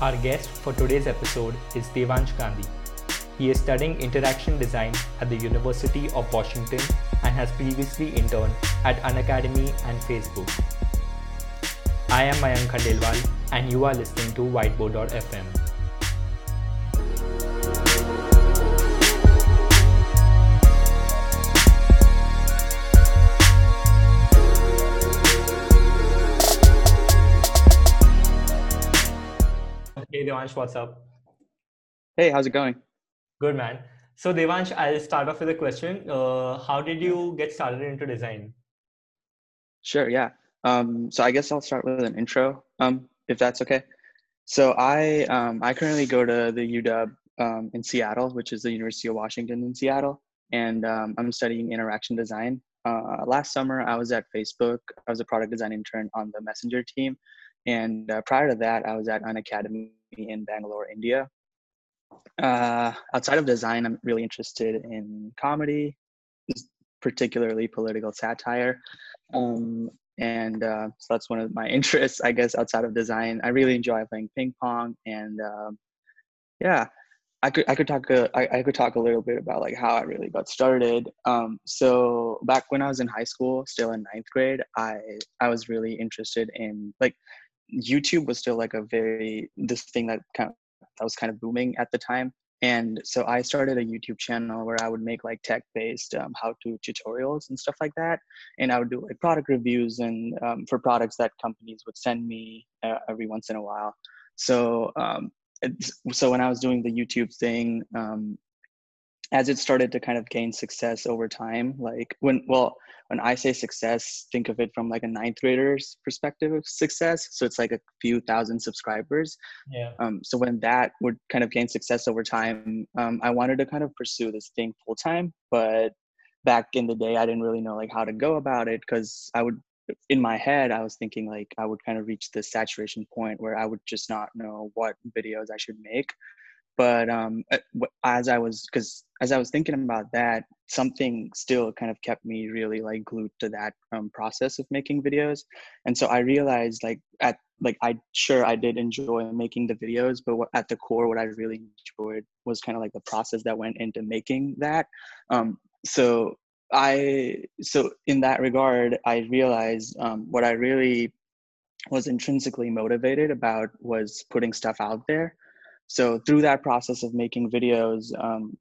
Our guest for today's episode is Devansh Gandhi. He is studying interaction design at the University of Washington and has previously interned at Unacademy and Facebook. I am Mayank Khandelwal and you are listening to Whiteboard.fm. Devansh, what's up? Hey, how's it going? Good man. So Devansh, I'll start off with a question. Uh, how did you get started into design? Sure, yeah. Um, so I guess I'll start with an intro, um, if that's okay. So I um, I currently go to the UW um, in Seattle, which is the University of Washington in Seattle, and um, I'm studying interaction design. Uh, last summer, I was at Facebook. I was a product design intern on the Messenger team, and uh, prior to that, I was at Unacademy in Bangalore, India. Uh, outside of design, I'm really interested in comedy, particularly political satire. Um, and uh, so that's one of my interests, I guess, outside of design. I really enjoy playing ping pong, and um, yeah, I could I could talk a, I, I could talk a little bit about like how I really got started. Um, so back when I was in high school, still in ninth grade, I I was really interested in like YouTube was still like a very this thing that kind of that was kind of booming at the time. And so I started a YouTube channel where I would make like tech based um, how to tutorials and stuff like that. And I would do like product reviews and um, for products that companies would send me uh, every once in a while. So, um, so when I was doing the YouTube thing, um, as it started to kind of gain success over time, like when, well, when I say success, think of it from like a ninth grader's perspective of success. So it's like a few thousand subscribers. Yeah. Um, so when that would kind of gain success over time, um, I wanted to kind of pursue this thing full time. But back in the day, I didn't really know like how to go about it because I would, in my head, I was thinking like I would kind of reach the saturation point where I would just not know what videos I should make but um, uh, as I was, because as I was thinking about that, something still kind of kept me really like glued to that um, process of making videos, and so I realized like at like I sure I did enjoy making the videos, but what, at the core, what I really enjoyed was kind of like the process that went into making that. Um, so I so in that regard, I realized um, what I really was intrinsically motivated about was putting stuff out there so through that process of making videos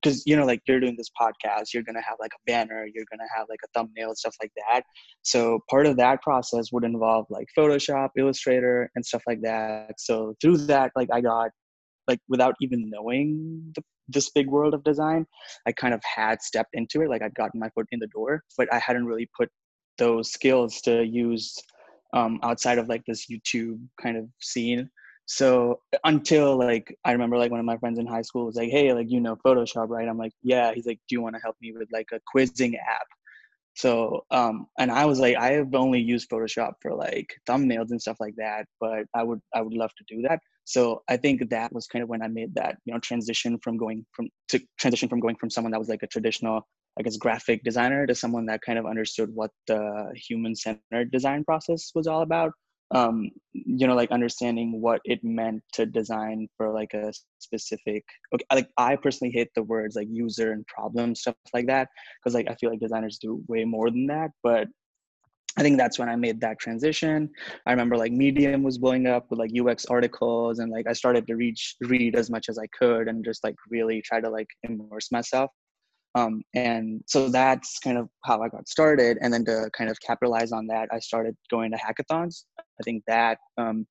because um, you know like you're doing this podcast you're gonna have like a banner you're gonna have like a thumbnail stuff like that. So part of that process would involve like photoshop illustrator and stuff like that. So through that like i got like without even knowing the, this big world of design i kind of had stepped into it like i'd gotten my foot in the door but i hadn't really put those skills to use um, outside of like this youtube kind of scene so until like i remember like one of my friends in high school was like hey like you know photoshop right? I'm like yeah. He's like do you want to help me with like a quizzing app? So um and i was like i have only used photoshop for like thumbnails and stuff like that but i would i would love to do that. So i think that was kind of when i made that you know transition from going from to transition from going from someone that was like a traditional I guess graphic designer to someone that kind of understood what the human centered design process was all about um, you know like understanding what it meant to design for like a specific okay like i personally hate the words like user and problem stuff like that because like i feel like designers do way more than that but I think that's when I made that transition. I remember like Medium was blowing up with like UX articles and like I started to reach read as much as I could and just like really try to like immerse myself um, and so that's kind of how I got started. And then to kind of capitalize on that, I started going to hackathons. I think that um,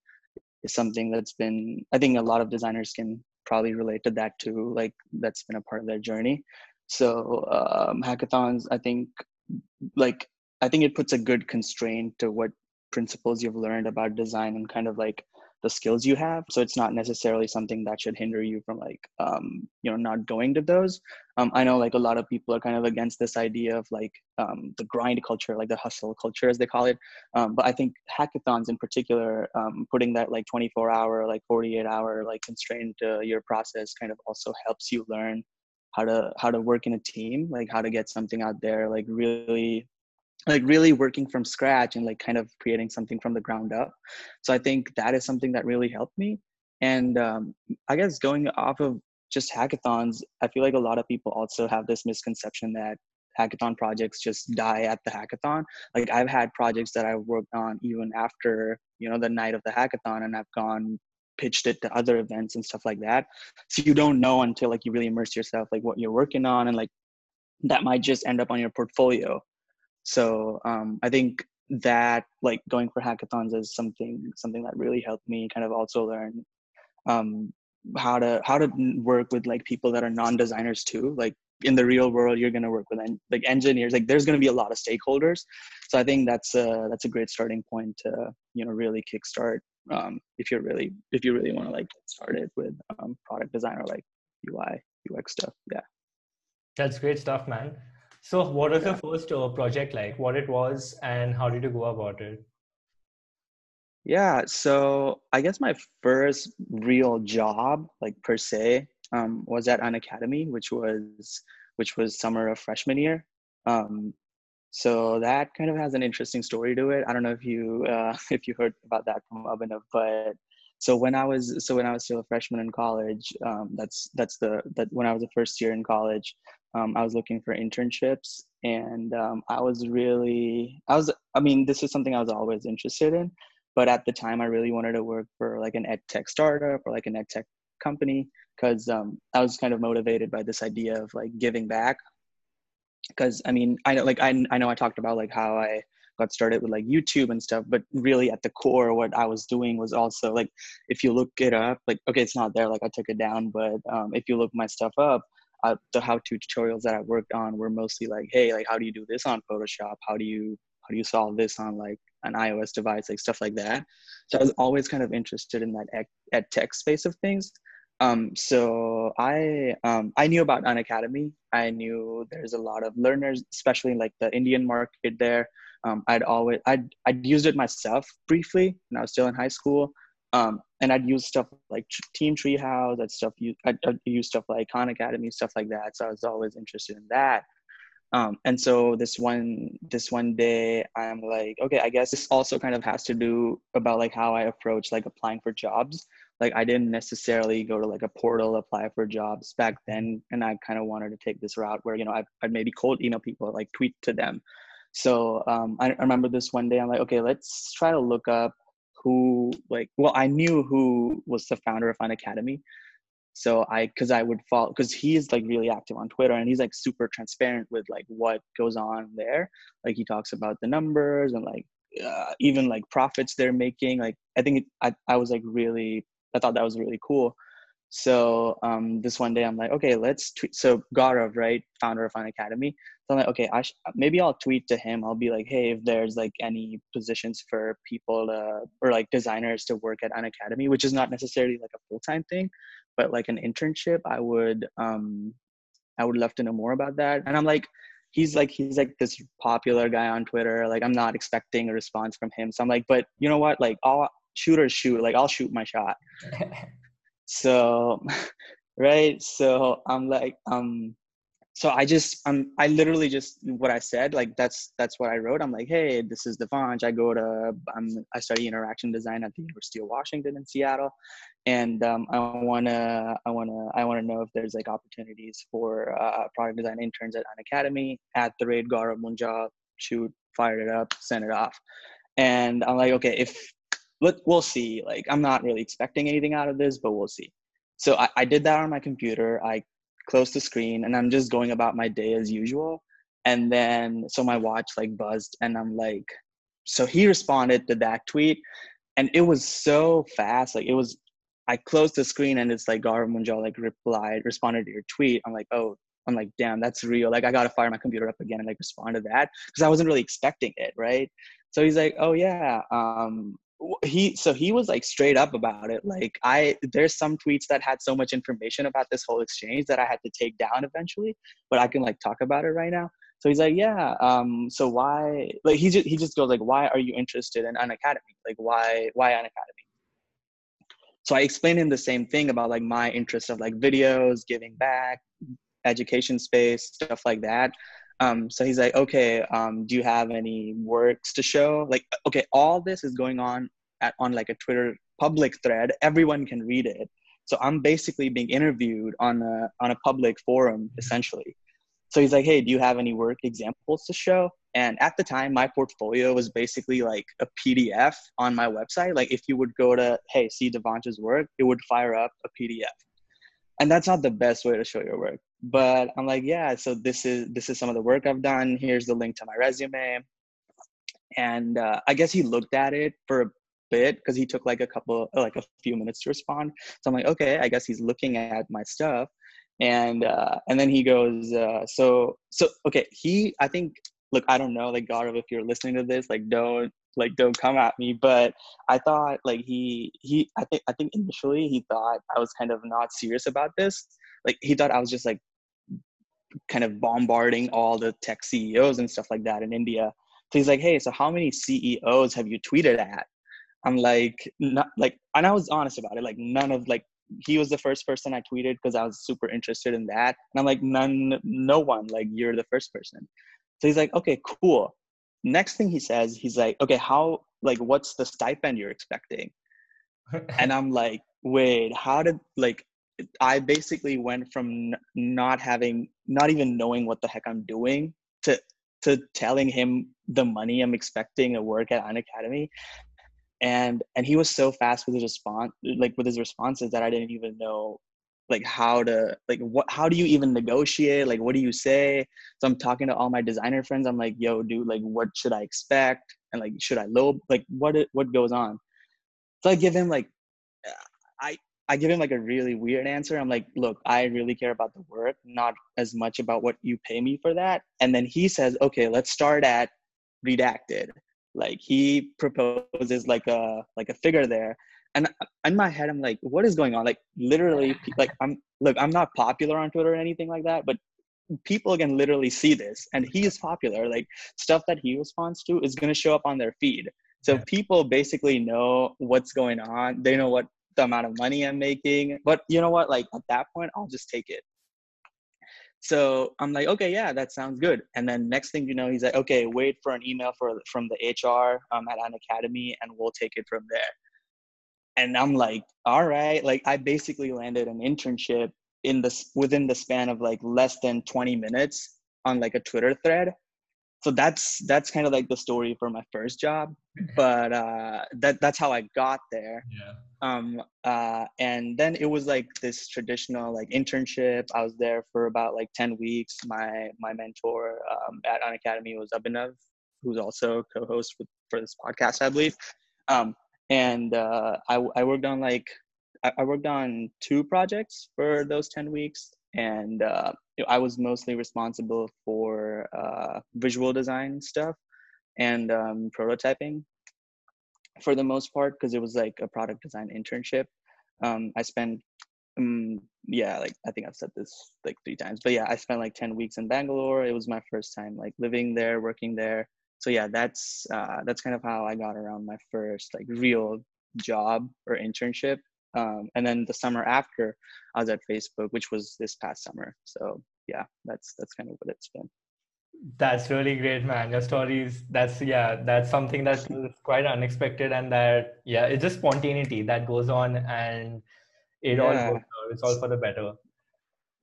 is something that's been, I think a lot of designers can probably relate to that too. Like that's been a part of their journey. So um, hackathons, I think, like, I think it puts a good constraint to what principles you've learned about design and kind of like the skills you have. So it's not necessarily something that should hinder you from like um, you know not going to those. Um, i know like a lot of people are kind of against this idea of like um, the grind culture like the hustle culture as they call it. Um, but i think hackathons in particular um, putting that like 24 hour like 48 hour like constraint to your process kind of also helps you learn how to how to work in a team like how to get something out there like really like really working from scratch and like kind of creating something from the ground up. So i think that is something that really helped me. And um, i guess going off of just hackathons i feel like a lot of people also have this misconception that hackathon projects just die at the hackathon. Like i've had projects that i've worked on even after you know the night of the hackathon and i've gone pitched it to other events and stuff like that. So you don't know until like you really immerse yourself like what you're working on and like that might just end up on your portfolio so um, i think that like going for hackathons is something something that really helped me kind of also learn um, how to how to work with like people that are non-designers too. Like in the real world you're going to work with en- like engineers. Like there's going to be a lot of stakeholders. So i think that's a that's a great starting point to you know really kickstart um, if you're really if you really want to like get started with um, product design or like ui ux stuff. Yeah. That's great stuff man so what was yeah. your first uh, project like what it was and how did you go about it yeah so i guess my first real job like per se um, was at Unacademy, which was which was summer of freshman year. Um, so that kind of has an interesting story to it. I don't know if you uh, if you heard about that from Abhinav, but so when I was so when I was still a freshman in college, um, that's that's the that when I was a first year in college, um, I was looking for internships, and um, I was really I was I mean this is something I was always interested in, but at the time I really wanted to work for like an ed tech startup or like an ed tech company because um, I was kind of motivated by this idea of like giving back. Because I mean, I know like I I know I talked about like how I got started with like YouTube and stuff, but really at the core, what I was doing was also like, if you look it up, like okay, it's not there, like I took it down, but um, if you look my stuff up, uh, the how-to tutorials that I worked on were mostly like, hey, like how do you do this on Photoshop? How do you how do you solve this on like an iOS device, like stuff like that. So I was always kind of interested in that ed, ed tech space of things. Um, so I um, I knew about Unacademy. I knew there's a lot of learners, especially like the Indian market there. Um, I'd always I'd I'd used it myself briefly when I was still in high school, um, and I'd use stuff like Team Treehouse. I'd stuff I'd, I'd use stuff like Khan Academy, stuff like that. So I was always interested in that. Um, and so this one this one day i'm like okay i guess this also kind of has to do about like how i approach like applying for jobs like I didn't necessarily go to like a portal apply for jobs back then, and I kind of wanted to take this route where you know I'd, I'd maybe cold email people, like tweet to them. So um, I, remember this one day. I'm like, okay, let's try to look up who like. Well, I knew who was the founder of Unacademy, so i because i would follow because he is like really active on twitter and he's like super transparent with like what goes on there like he talks about the numbers and like uh, even like profits they're making like i think it, I, I was like really I thought that was really cool. So um, this one day I'm like, okay, let's tweet. So Gaurav, right, founder of Unacademy. So I'm like, okay, I sh- maybe I'll tweet to him. I'll be like, hey, if there's like any positions for people to, or like designers to work at Unacademy, which is not necessarily like a full time thing, but like an internship, I would, um, I would love to know more about that. And I'm like, he's like, he's like this popular guy on Twitter. Like I'm not expecting a response from him. So I'm like, but you know what? Like I'll shoot or shoot. Like I'll shoot my shot. so, right. So I'm like, um, so I just, um, I literally just what I said. Like that's that's what I wrote. I'm like, hey, this is Devansh. I go to, I'm, I study interaction design at the University of Washington in Seattle, and um, I wanna, I wanna, I wanna know if there's like opportunities for uh, product design interns at Unacademy at the rate Gaurav Munjal Shoot, fired it up, sent it off and i'm like okay if look we'll see. Like, I'm not really expecting anything out of this, but we'll see. So I, I did that on my computer. I closed the screen and I'm just going about my day as usual. And then, so my watch like buzzed and I'm like, so he responded to that tweet and it was so fast. Like, it was, I closed the screen and it's like Gaurav Munjal like replied, responded to your tweet. I'm like, oh, I'm like, damn, that's real. Like, I gotta fire my computer up again and like respond to that because I wasn't really expecting it, right? So he's like, oh yeah, um, he so he was like straight up about it like i there's some tweets that had so much information about this whole exchange that i had to take down eventually but i can like talk about it right now. So he's like yeah um so why like he just he just goes like why are you interested in Unacademy? Like why why Unacademy? So i explained him the same thing about like my interest of like videos giving back education space stuff like that um, so he's like, okay, um, do you have any works to show? Like, okay, all this is going on at on like a Twitter public thread. Everyone can read it. So i'm basically being interviewed on a on a public forum essentially. So he's like hey do you have any work examples to show? And at the time my portfolio was basically like a pdf on my website. Like if you would go to hey see devansh's work it would fire up a pdf and that's not the best way to show your work but i'm like yeah so this is this is some of the work i've done. Here's the link to my resume. And uh, i guess he looked at it for a bit because he took like a couple like a few minutes to respond. So i'm like okay i guess he's looking at my stuff. And uh, and then he goes uh, so so okay he i think look i don't know like Gaurav, if you're listening to this like don't like don't come at me but i thought like he he i think i think initially he thought i was kind of not serious about this like he thought i was just like kind of bombarding all the tech ceos and stuff like that in india. So he's like hey so how many ceos have you tweeted at? I'm like not like and i was honest about it like none of like he was the first person i tweeted because i was super interested in that. And i'm like none no one like you're the first person. So he's like okay cool. Next thing he says he's like okay how like what's the stipend you're expecting? And i'm like wait how did like i basically went from not having not even knowing what the heck i'm doing to to telling him the money i'm expecting to work at Unacademy. And and he was so fast with his response like with his responses that i didn't even know like how to like what how do you even negotiate? Like what do you say? So i'm talking to all my designer friends. I'm like yo dude like what should i expect? And like should i low like what what goes on? So i give him like uh, i i give him like a really weird answer. I'm like look i really care about the work not as much about what you pay me for that. And then he says okay let's start at redacted. Like he proposes like a like a figure there. And in my head i'm like what is going on? Like literally like i'm look i'm not popular on twitter or anything like that but people can literally see this. And he is popular. Like stuff that he responds to is going to show up on their feed. So people basically know what's going on. They know what the amount of money i'm making but you know what like at that point i'll just take it. So i'm like okay yeah that sounds good. And then next thing you know he's like okay wait for an email for from the hr um, at Unacademy and we'll take it from there. And i'm like all right. Like i basically landed an internship in this within the span of like less than 20 minutes on like a twitter thread so that's that's kind of like the story for my first job but uh that that's how i got there. Yeah. Um uh and then it was like this traditional like internship. I was there for about like 10 weeks. My my mentor um, at Unacademy was abhinav who's also co-host with, for this podcast i believe. Um and uh, I, I worked on like I, worked on two projects for those 10 weeks and uh, i was mostly responsible for uh, visual design stuff and um, prototyping for the most part because it was like a product design internship. Um, i spent um, yeah like i think i've said this like three times but yeah i spent like 10 weeks in bangalore. It was my first time like living there working there. So yeah that's uh, that's kind of how i got around my first like real job or internship um, and then the summer after i was at facebook which was this past summer so yeah that's that's kind of what it's been that's really great man your stories that's yeah that's something that's quite unexpected and that yeah it's just spontaneity that goes on and it yeah. all goes out. it's all for the better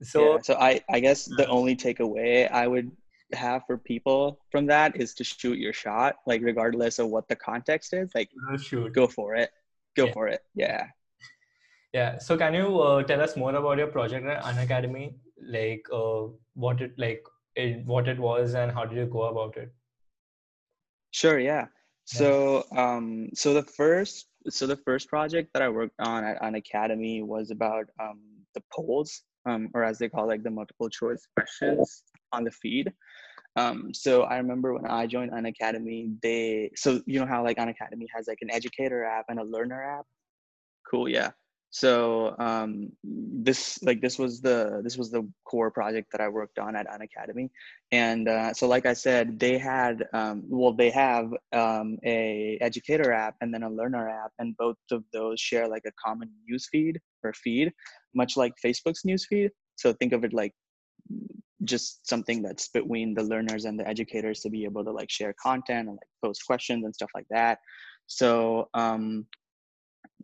so yeah, so i i guess the only takeaway i would have for people from that is to shoot your shot, like regardless of what the context is. Like, shoot. go for it. Go yeah. for it. Yeah. Yeah. So, can you uh, tell us more about your project at Unacademy? Like, uh, what it like, it, what it was, and how did you go about it? Sure. Yeah. So, um, so the first, so the first project that I worked on at Unacademy was about um, the polls, um, or as they call like the multiple choice questions on the feed. Um, so I remember when I joined Unacademy, they so you know how like Unacademy has like an educator app and a learner app. Cool, yeah. So um, this like this was the this was the core project that I worked on at Unacademy, and uh, so like I said, they had um, well they have um, a educator app and then a learner app, and both of those share like a common news feed or feed, much like Facebook's news feed. So think of it like just something that's between the learners and the educators to be able to like share content and like post questions and stuff like that so um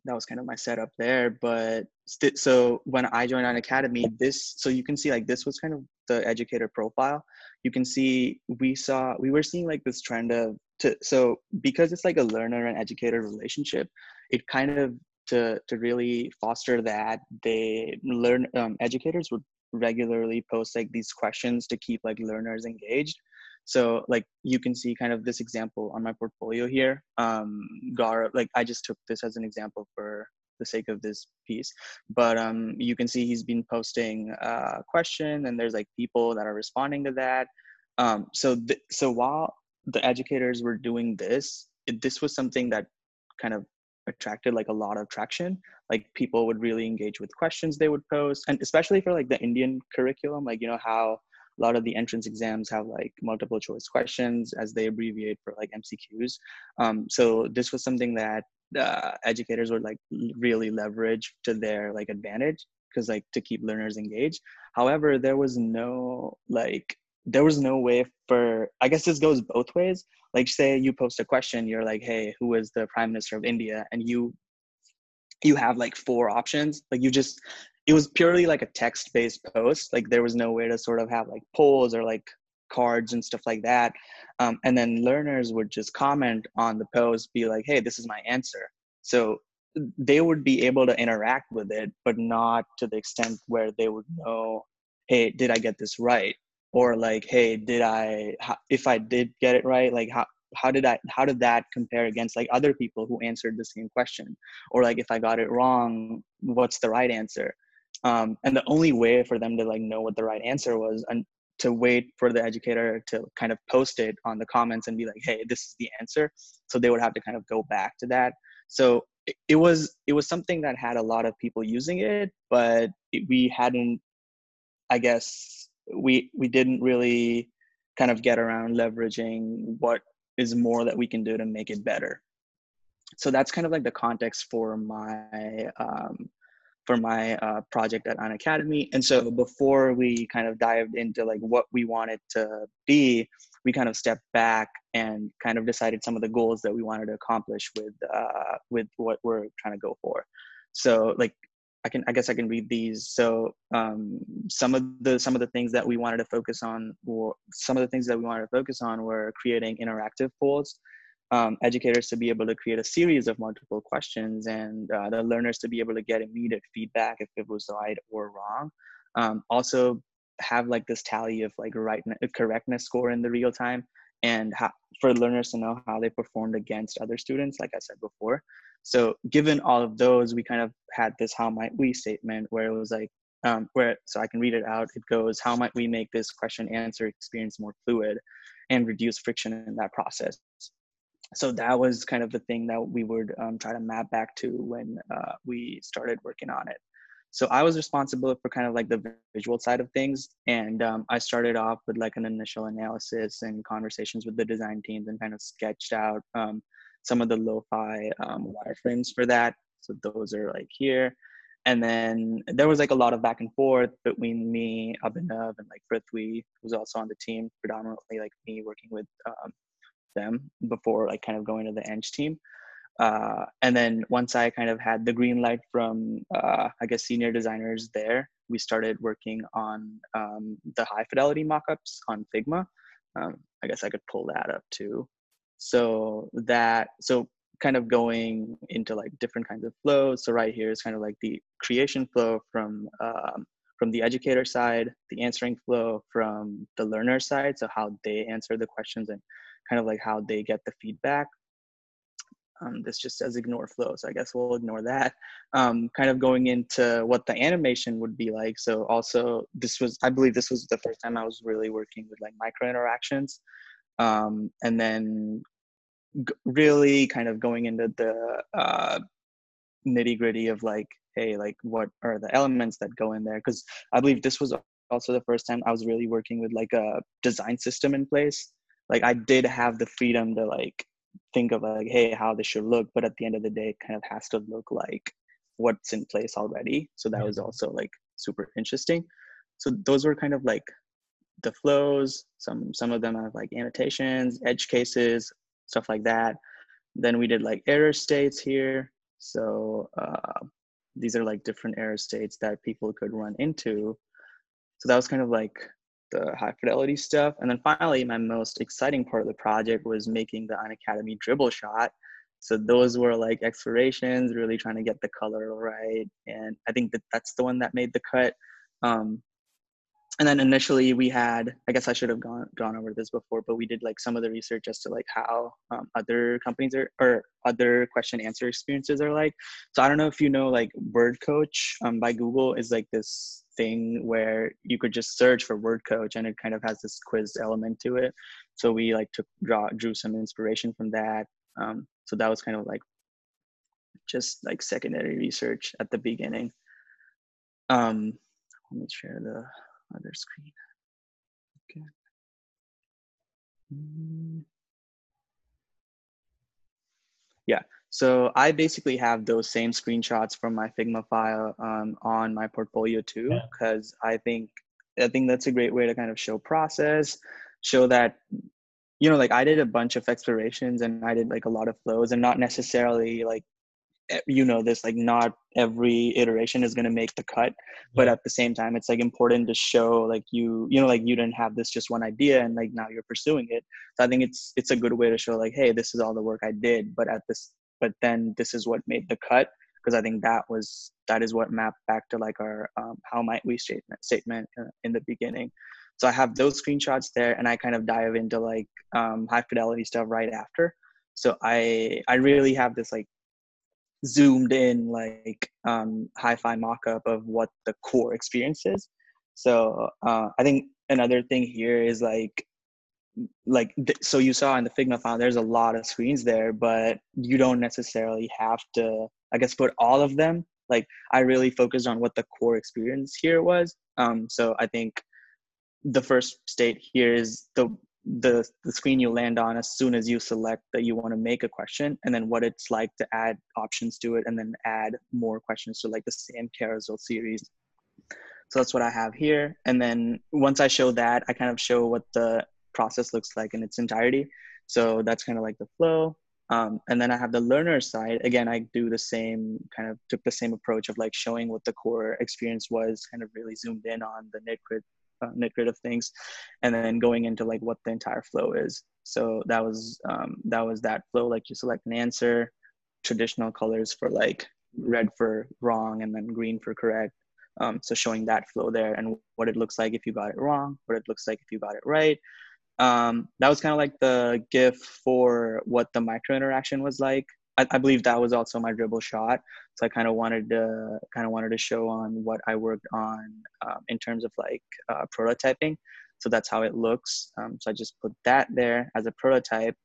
that was kind of my setup there. But st- so when I joined Unacademy, this so you can see like this was kind of the educator profile. You can see we saw we were seeing like this trend of to so because it's like a learner and educator relationship, it kind of to to really foster that they learn um, educators would regularly post like these questions to keep like learners engaged so like you can see kind of this example on my portfolio here. Um, Gar, like I just took this as an example for the sake of this piece, but um, you can see he's been posting a question and there's like people that are responding to that. Um, so th- so while the educators were doing this, it, this was something that kind of attracted like a lot of traction like people would really engage with questions they would post and especially for like the indian curriculum like you know how a lot of the entrance exams have like multiple choice questions as they abbreviate for like MCQs. Um, so this was something that uh, educators would like really leverage to their like advantage because like to keep learners engaged. However, there was no like there was no way for I guess this goes both ways. Like say you post a question, you're like, hey, who is the prime minister of India? And you you have like four options. Like you just it was purely like a text based post like there was no way to sort of have like polls or like cards and stuff like that. Um, and then learners would just comment on the post be like hey this is my answer. So they would be able to interact with it but not to the extent where they would know hey did i get this right? Or like hey did i if i did get it right like how how did i how did that compare against like other people who answered the same question? Or like if i got it wrong what's the right answer um, and the only way for them to like know what the right answer was and to wait for the educator to kind of post it on the comments and be like hey this is the answer so they would have to kind of go back to that. So it, was it was something that had a lot of people using it but it, we hadn't i guess we we didn't really kind of get around leveraging what is more that we can do to make it better. So that's kind of like the context for my um, for my uh, project at Unacademy. And so before we kind of dived into like what we wanted to be, we kind of stepped back and kind of decided some of the goals that we wanted to accomplish with uh, with what we're trying to go for. So like I can I guess I can read these. So um, some of the some of the things that we wanted to focus on, were some of the things that we wanted to focus on, were creating interactive polls um, educators to be able to create a series of multiple questions and uh, the learners to be able to get immediate feedback if it was right or wrong. Um, also have like this tally of like right correctness score in the real time and how, for learners to know how they performed against other students, like I said before. So given all of those, we kind of had this how might we statement where it was like, um, where so I can read it out. It goes, how might we make this question answer experience more fluid and reduce friction in that process? So that was kind of the thing that we would um, try to map back to when uh, we started working on it. So i was responsible for kind of like the visual side of things and um, i started off with like an initial analysis and conversations with the design teams and kind of sketched out um, some of the lo-fi um, wireframes for that. So those are like here. And then there was like a lot of back and forth between me abhinav and like prithvi who's also on the team predominantly like me working with um, them before like kind of going to the Eng team. Uh, and then once I kind of had the green light from uh, I guess senior designers there, we started working on um, the high fidelity mockups on Figma. Um, I guess I could pull that up too. So that so kind of going into like different kinds of flows. So right here is kind of like the creation flow from um, from the educator side, the answering flow from the learner side, so how they answer the questions and kind of like how they get the feedback. Um, this just says ignore flow, so I guess we'll ignore that. Um, kind of going into what the animation would be like. So also, this was I believe this was the first time I was really working with like micro interactions, um, and then g- really kind of going into the uh, nitty gritty of like, hey, like what are the elements that go in there? Because I believe this was also the first time I was really working with like a design system in place like I did have the freedom to like think of like, hey, how this should look, but at the end of the day, it kind of has to look like what's in place already. So that was also like super interesting. So those were kind of like the flows. Some some of them have like annotations, edge cases, stuff like that. Then we did like error states here. So uh, these are like different error states that people could run into. So that was kind of like the high fidelity stuff. And then finally, my most exciting part of the project was making the Unacademy Dribbble shot. So those were like explorations, really trying to get the color right. And I think that that's the one that made the cut. Um, and then initially we had i guess i should have gone gone over this before but we did like some of the research as to like how um, other companies are or other question answer experiences are like so i don't know if you know like word coach um, by google is like this thing where you could just search for word coach and it kind of has this quiz element to it so we like took draw drew some inspiration from that um, so that was kind of like just like secondary research at the beginning um let me share the other screen. Okay. Mm. Yeah, so I basically have those same screenshots from my Figma file um, on my portfolio too, because yeah. I think I think that's a great way to kind of show process, show that you know like I did a bunch of explorations and I did like a lot of flows and not necessarily like you know this like not every iteration is going to make the cut but at the same time it's like important to show like you you know like you didn't have this just one idea and like now you're pursuing it so i think it's it's a good way to show like hey this is all the work i did but at this but then this is what made the cut because i think that was that is what mapped back to like our um, how might we statement statement uh, in the beginning. So i have those screenshots there and i kind of dive into like um, high fidelity stuff right after. So i i really have this like zoomed in like um, hi-fi mock-up of what the core experience is. So uh, i think another thing here is like like th- so you saw in the figma file there's a lot of screens there but you don't necessarily have to i guess put all of them. Like i really focused on what the core experience here was. Um, so i think the first state here is the the, the screen you land on as soon as you select that you want to make a question and then what it's like to add options to it and then add more questions to like the same carousel series. So that's what i have here and then once i show that i kind of show what the process looks like in its entirety so that's kind of like the flow um, and then i have the learner side again i do the same kind of took the same approach of like showing what the core experience was kind of really zoomed in on the nitpick uh, nitpick of things, and then going into like what the entire flow is. So that was um, that was that flow. Like you select an answer, traditional colors for like red for wrong, and then green for correct. Um, so showing that flow there and what it looks like if you got it wrong, what it looks like if you got it right. Um, that was kind of like the GIF for what the micro interaction was like. I, I believe that was also my Dribbble shot. So I kind of wanted to kind of wanted to show on what I worked on um, in terms of like uh, prototyping. So that's how it looks. Um, so I just put that there as a prototype.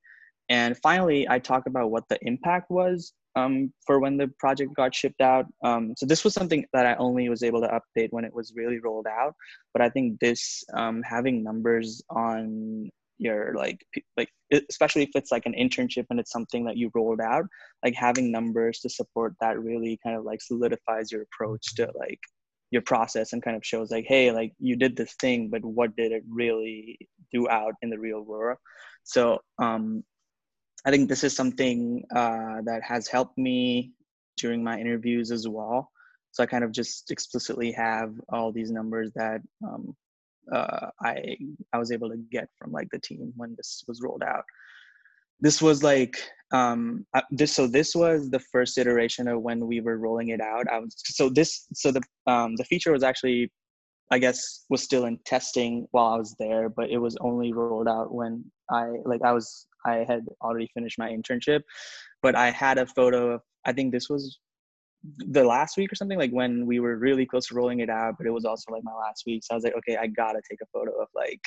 And finally, I talk about what the impact was um, for when the project got shipped out. Um, so this was something that I only was able to update when it was really rolled out. But I think this um, having numbers on your like like especially if it's like an internship and it's something that you rolled out like having numbers to support that really kind of like solidifies your approach to like your process and kind of shows like hey like you did this thing but what did it really do out in the real world so um i think this is something uh that has helped me during my interviews as well so i kind of just explicitly have all these numbers that um, uh, I I was able to get from like the team when this was rolled out. This was like um, this so this was the first iteration of when we were rolling it out. I was so this so the um, the feature was actually I guess was still in testing while I was there, but it was only rolled out when I like I was I had already finished my internship, but I had a photo of I think this was the last week or something like when we were really close to rolling it out but it was also like my last week. So i was like okay i gotta take a photo of like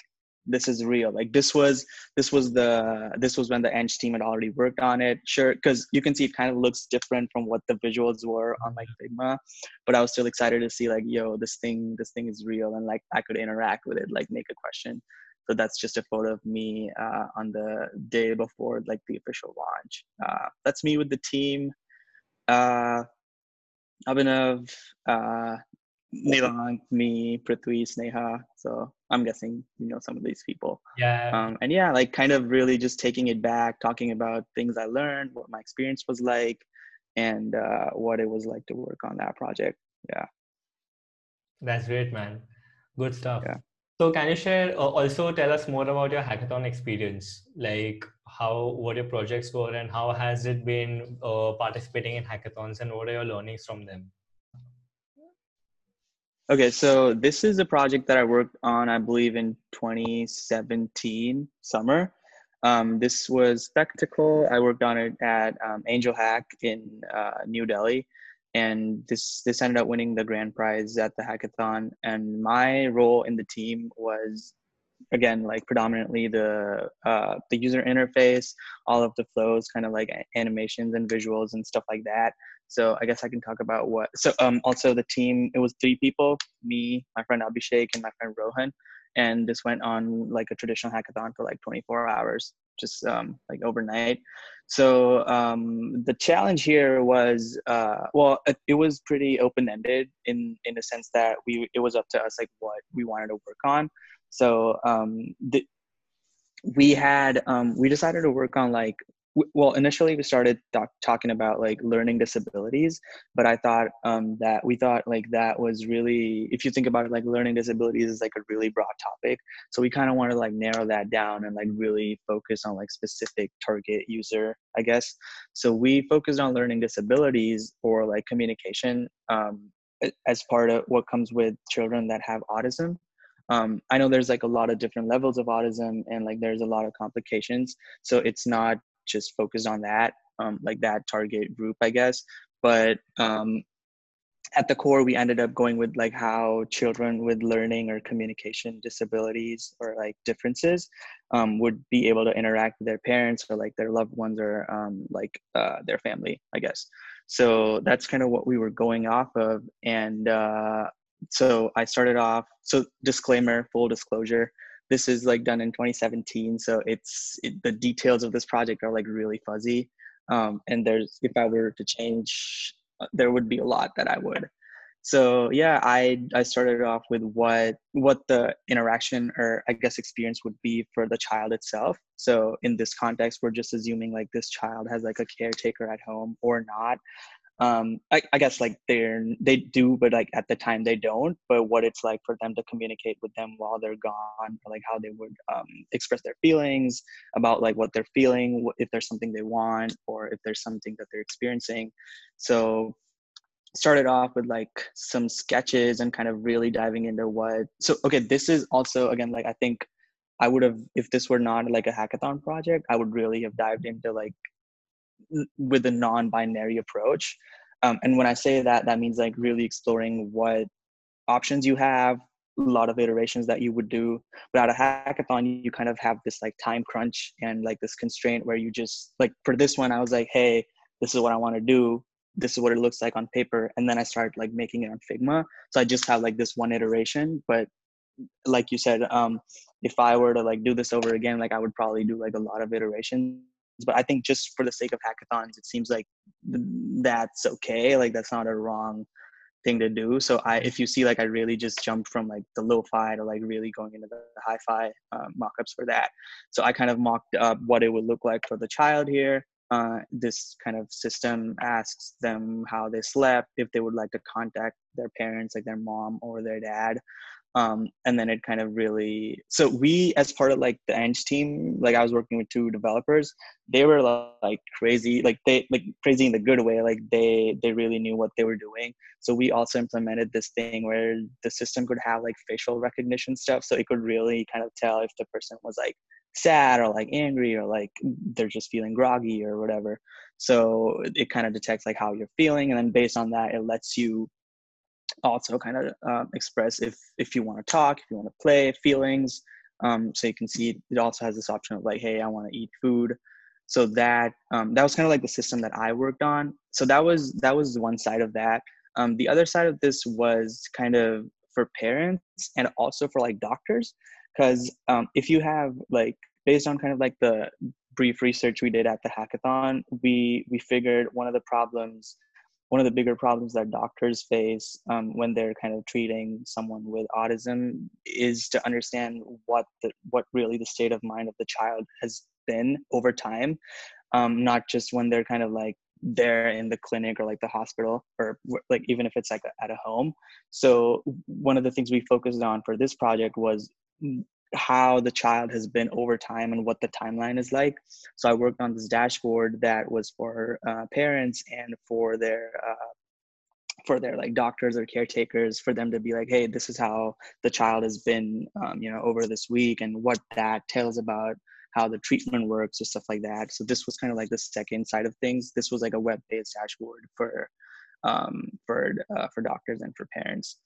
this is real. Like this was this was the this was when the eng team had already worked on it. Sure because you can see it kind of looks different from what the visuals were on like mm-hmm. figma but i was still excited to see like yo this thing this thing is real and like i could interact with it like make a question so that's just a photo of me uh, on the day before like the official launch uh, that's me with the team uh, Abhinav, uh, Nilang, me, Prithvi, Sneha. So I'm guessing you know some of these people. Yeah. Um, and yeah, like kind of really just taking it back, talking about things I learned, what my experience was like, and uh, what it was like to work on that project. Yeah. That's great, man. Good stuff. Yeah. So, can you share uh, also tell us more about your hackathon experience? Like how what your projects were and how has it been uh, participating in hackathons and what are your learnings from them? Okay, so this is a project that I worked on, I believe, in 2017 summer. Um, this was spectacle. I worked on it at um, Angel Hack in uh, New Delhi, and this this ended up winning the grand prize at the hackathon. And my role in the team was, again, like predominantly the uh, the user interface, all of the flows, kind of like animations and visuals and stuff like that. So I guess I can talk about what. So um, also the team, it was three people: me, my friend Abhishek, and my friend Rohan. And this went on like a traditional hackathon for like 24 hours, just um, like overnight. So um, the challenge here was, uh, well, it, was pretty open-ended in in the sense that we it was up to us like what we wanted to work on. So um, the, we had um, we decided to work on like well initially we started talk, talking about like learning disabilities but i thought um, that we thought like that was really if you think about it like learning disabilities is like a really broad topic. So we kind of want to like narrow that down and like really focus on like specific target user i guess. So we focused on learning disabilities or like communication um, as part of what comes with children that have autism. Um, i know there's like a lot of different levels of autism and like there's a lot of complications. So it's not just focused on that, um, like that target group, I guess. But um, at the core, we ended up going with like how children with learning or communication disabilities or like differences um, would be able to interact with their parents or like their loved ones or um, like uh, their family, I guess. So that's kind of what we were going off of. And uh, so I started off, so disclaimer, full disclosure this is like done in 2017 so it's it, the details of this project are like really fuzzy. Um, and there's if i were to change uh, there would be a lot that i would. So yeah i i started off with what what the interaction or i guess experience would be for the child itself. So in this context we're just assuming like this child has like a caretaker at home or not um I, I, guess like they're they do but like at the time they don't but what it's like for them to communicate with them while they're gone like how they would um, express their feelings about like what they're feeling if there's something they want or if there's something that they're experiencing. So started off with like some sketches and kind of really diving into what so okay this is also again like i think i would have if this were not like a hackathon project i would really have dived into like with a non-binary approach. Um, and when i say that that means like really exploring what options you have a lot of iterations that you would do. But at a hackathon you kind of have this like time crunch and like this constraint where you just like for this one i was like hey this is what i want to do. This is what it looks like on paper. And then i started like making it on figma. So i just have like this one iteration. But like you said um if i were to like do this over again like i would probably do like a lot of iterations but i think just for the sake of hackathons it seems like that's okay like that's not a wrong thing to do. So i if you see like i really just jumped from like the lo-fi to like really going into the hi-fi uh, mock-ups for that. So i kind of mocked up what it would look like for the child here. Uh, this kind of system asks them how they slept if they would like to contact their parents like their mom or their dad um, and then it kind of really so we as part of like the eng team like i was working with two developers they were like crazy like they like crazy in the good way like they they really knew what they were doing. So we also implemented this thing where the system could have like facial recognition stuff so it could really kind of tell if the person was like sad or like angry or like they're just feeling groggy or whatever. So it kind of detects like how you're feeling and then based on that it lets you also kind of um, express if if you want to talk, if you want to play, feelings. Um, so you can see it also has this option of like, hey, I want to eat food. So that um, that was kind of like the system that I worked on. So that was that was one side of that. Um, the other side of this was kind of for parents and also for like doctors, because um, if you have like based on kind of like the brief research we did at the hackathon, we we figured one of the problems one of the bigger problems that doctors face um, when they're kind of treating someone with autism is to understand what the what really the state of mind of the child has been over time. Um, not just when they're kind of like there in the clinic or like the hospital or like even if it's like at a home. So one of the things we focused on for this project was how the child has been over time and what the timeline is like. So i worked on this dashboard that was for uh, parents and for their uh, for their like doctors or caretakers for them to be like hey this is how the child has been um, you know over this week and what that tells about how the treatment works or stuff like that. So this was kind of like the second side of things. This was like a web-based dashboard for um, for uh, for doctors and for parents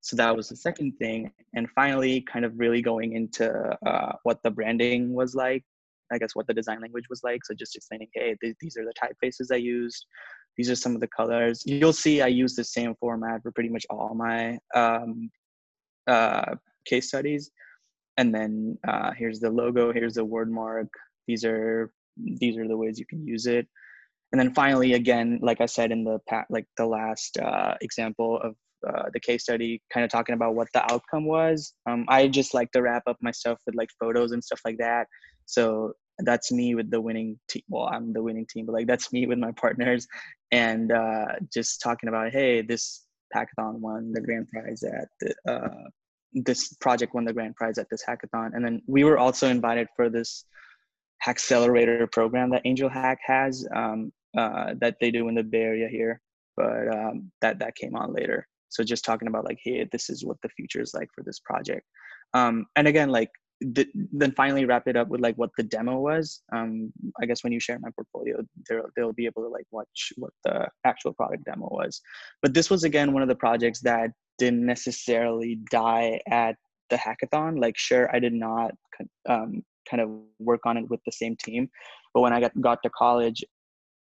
so that was the second thing and finally kind of really going into uh, what the branding was like i guess what the design language was like so just explaining hey th- these are the typefaces i used these are some of the colors. You'll see I use the same format for pretty much all my um, uh, case studies. And then uh, here's the logo, here's the word mark. These are these are the ways you can use it. And then finally, again, like I said in the like the last uh, example of uh, the case study, kind of talking about what the outcome was. Um, I just like to wrap up my stuff with like photos and stuff like that. So that's me with the winning team. Well, I'm the winning team, but like that's me with my partners, and uh, just talking about hey, this hackathon won the grand prize at the, uh, this project won the grand prize at this hackathon, and then we were also invited for this hack accelerator program that Angel Hack has um, uh, that they do in the Bay Area here, but um, that that came on later. So just talking about like, hey, this is what the future is like for this project. Um, and again, like the, then finally wrap it up with like what the demo was. Um, I guess when you share my portfolio, they'll they'll be able to like watch what the actual product demo was. But this was again one of the projects that didn't necessarily die at the hackathon. Like, sure, I did not um, kind of work on it with the same team, but when I got got to college,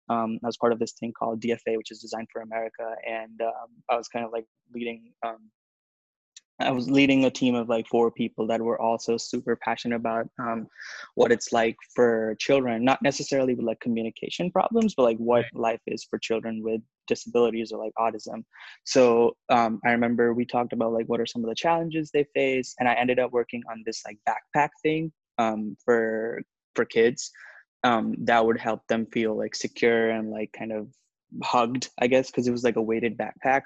um, I was part of this thing called DFA, which is Design for America, and um, I was kind of like leading um, I was leading a team of like four people that were also super passionate about um, what it's like for children, not necessarily with like communication problems, but like what life is for children with disabilities or like autism. So um, I remember we talked about like what are some of the challenges they face, and I ended up working on this like backpack thing um, for for kids um, that would help them feel like secure and like kind of hugged i guess because it was like a weighted backpack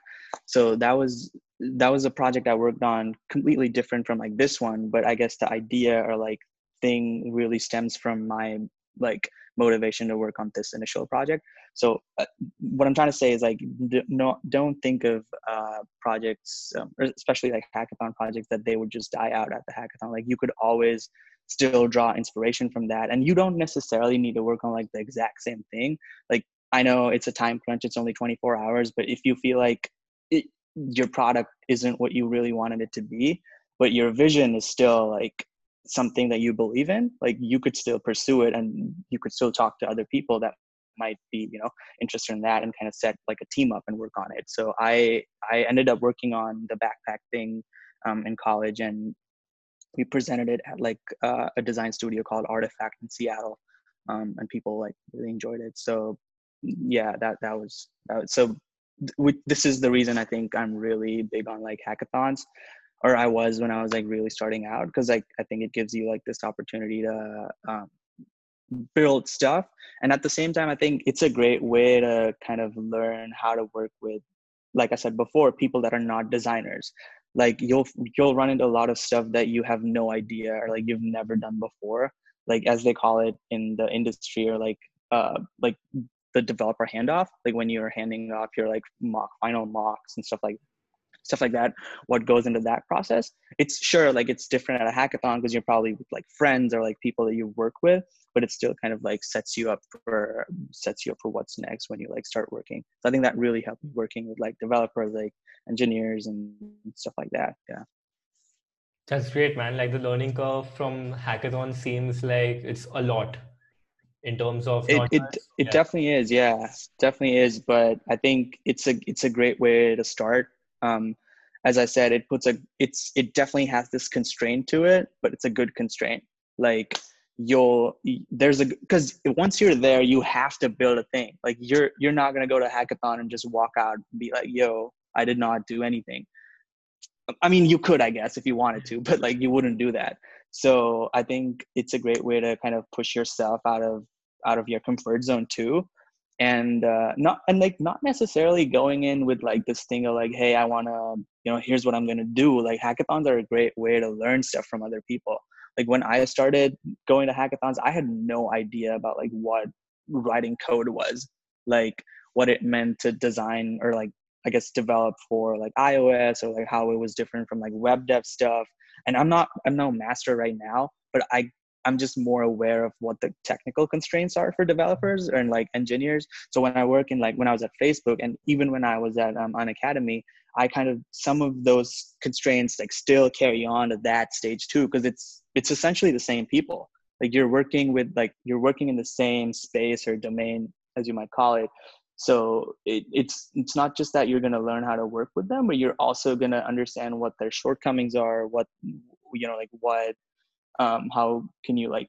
so that was that was a project I worked on completely different from like this one, but I guess the idea or like thing really stems from my like motivation to work on this initial project. So uh, what I'm trying to say is like d- no, don't think of uh, projects, um, especially like hackathon projects, that they would just die out at the hackathon. Like you could always still draw inspiration from that, and you don't necessarily need to work on like the exact same thing. Like I know it's a time crunch; it's only 24 hours, but if you feel like it, your product isn't what you really wanted it to be but your vision is still like something that you believe in like you could still pursue it and you could still talk to other people that might be you know interested in that and kind of set like a team up and work on it so i i ended up working on the backpack thing um, in college and we presented it at like uh, a design studio called Artefact in seattle um, and people like really enjoyed it so yeah that that was, that was so this is the reason I think I'm really big on like hackathons, or I was when I was like really starting out, because like I think it gives you like this opportunity to um, build stuff, and at the same time, I think it's a great way to kind of learn how to work with, like I said before, people that are not designers. Like you'll you'll run into a lot of stuff that you have no idea or like you've never done before, like as they call it in the industry, or like uh like the developer handoff, like when you're handing off your like mock final mocks and stuff like stuff like that what goes into that process. It's sure like it's different at a hackathon because you're probably with like friends or like people that you work with but it still kind of like sets you up for sets you up for what's next when you like start working. So i think that really helped me working with like developers like engineers and stuff like that yeah. That's great man. Like the learning curve from hackathon seems like it's a lot in terms of it it, it yeah. definitely is yeah. Definitely is but i think it's a it's a great way to start um as i said it puts a it's it definitely has this constraint to it but it's a good constraint. Like you'll there's a because once you're there you have to build a thing. Like you're you're not to go to hackathon and just walk out and be like yo i did not do anything. I mean you could i guess if you wanted to but like you wouldn't do that. So i think it's a great way to kind of push yourself out of out of your comfort zone too and uh, not and like not necessarily going in with like this thing of like hey i want to you know here's what i'm going to do. Like hackathons are a great way to learn stuff from other people. Like when i started going to hackathons i had no idea about like what writing code was like what it meant to design or like i guess develop for like ios or like how it was different from like web dev stuff. And i'm not i'm no master right now but i I'm just more aware of what the technical constraints are for developers and like engineers. So when I work in like when I was at Facebook and even when I was at um, Unacademy, I kind of some of those constraints like still carry on to that stage too because it's it's essentially the same people. Like you're working with like you're working in the same space or domain as you might call it. So it, it's it's not just that you're going to learn how to work with them, but you're also going to understand what their shortcomings are, what you know like what um, how can you like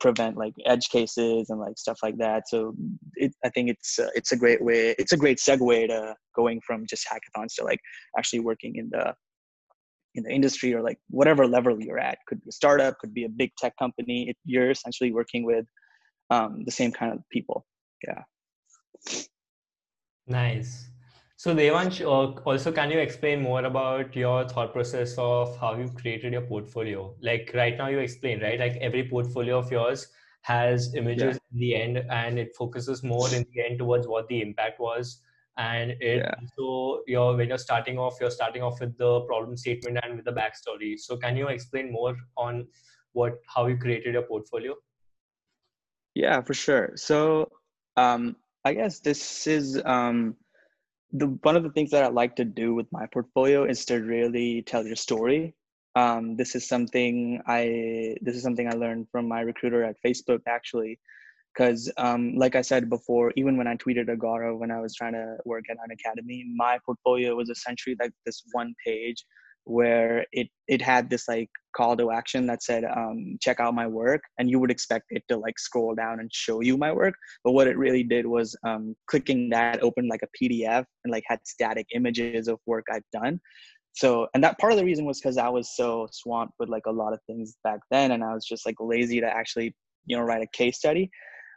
prevent like edge cases and like stuff like that. So it, i think it's uh, it's a great way it's a great segue to going from just hackathons to like actually working in the in the industry or like whatever level you're at. Could be a startup could be a big tech company. It, you're essentially working with um, the same kind of people. Yeah. Nice so Devansh, uh, also can you explain more about your thought process of how you created your portfolio? Like right now you explain, right? Like every portfolio of yours has images yeah. in the end and it focuses more in the end towards what the impact was. And it yeah. so you're when you're starting off, you're starting off with the problem statement and with the backstory. So can you explain more on what how you created your portfolio? Yeah, for sure. So um I guess this is um the one of the things that I like to do with my portfolio is to really tell your story. Um, this is something I this is something I learned from my recruiter at Facebook actually, because um, like I said before, even when I tweeted Gaurav when I was trying to work at Unacademy, my portfolio was essentially like this one page where it it had this like call to action that said um, check out my work and you would expect it to like scroll down and show you my work. But what it really did was um, clicking that opened like a pdf and like had static images of work i've done. So and that part of the reason was because i was so swamped with like a lot of things back then and i was just like lazy to actually you know write a case study.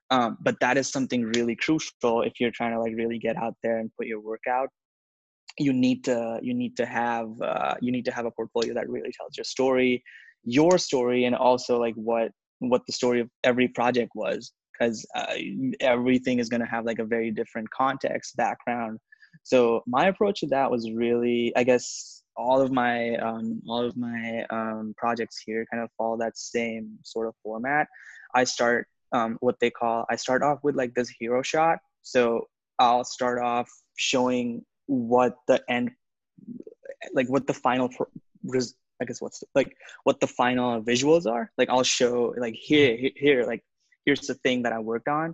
Um, but that is something really crucial if you're trying to like really get out there and put your work out you need to you need to have uh, you need to have a portfolio that really tells your story your story and also like what what the story of every project was because uh, everything is going to have like a very different context background. So my approach to that was really i guess all of my um, all of my um, projects here kind of follow that same sort of format. I start um, what they call i start off with like this hero shot. So i'll start off showing what the end like what the final i guess what's the, like what the final visuals are. Like i'll show like here here like here's the thing that i worked on.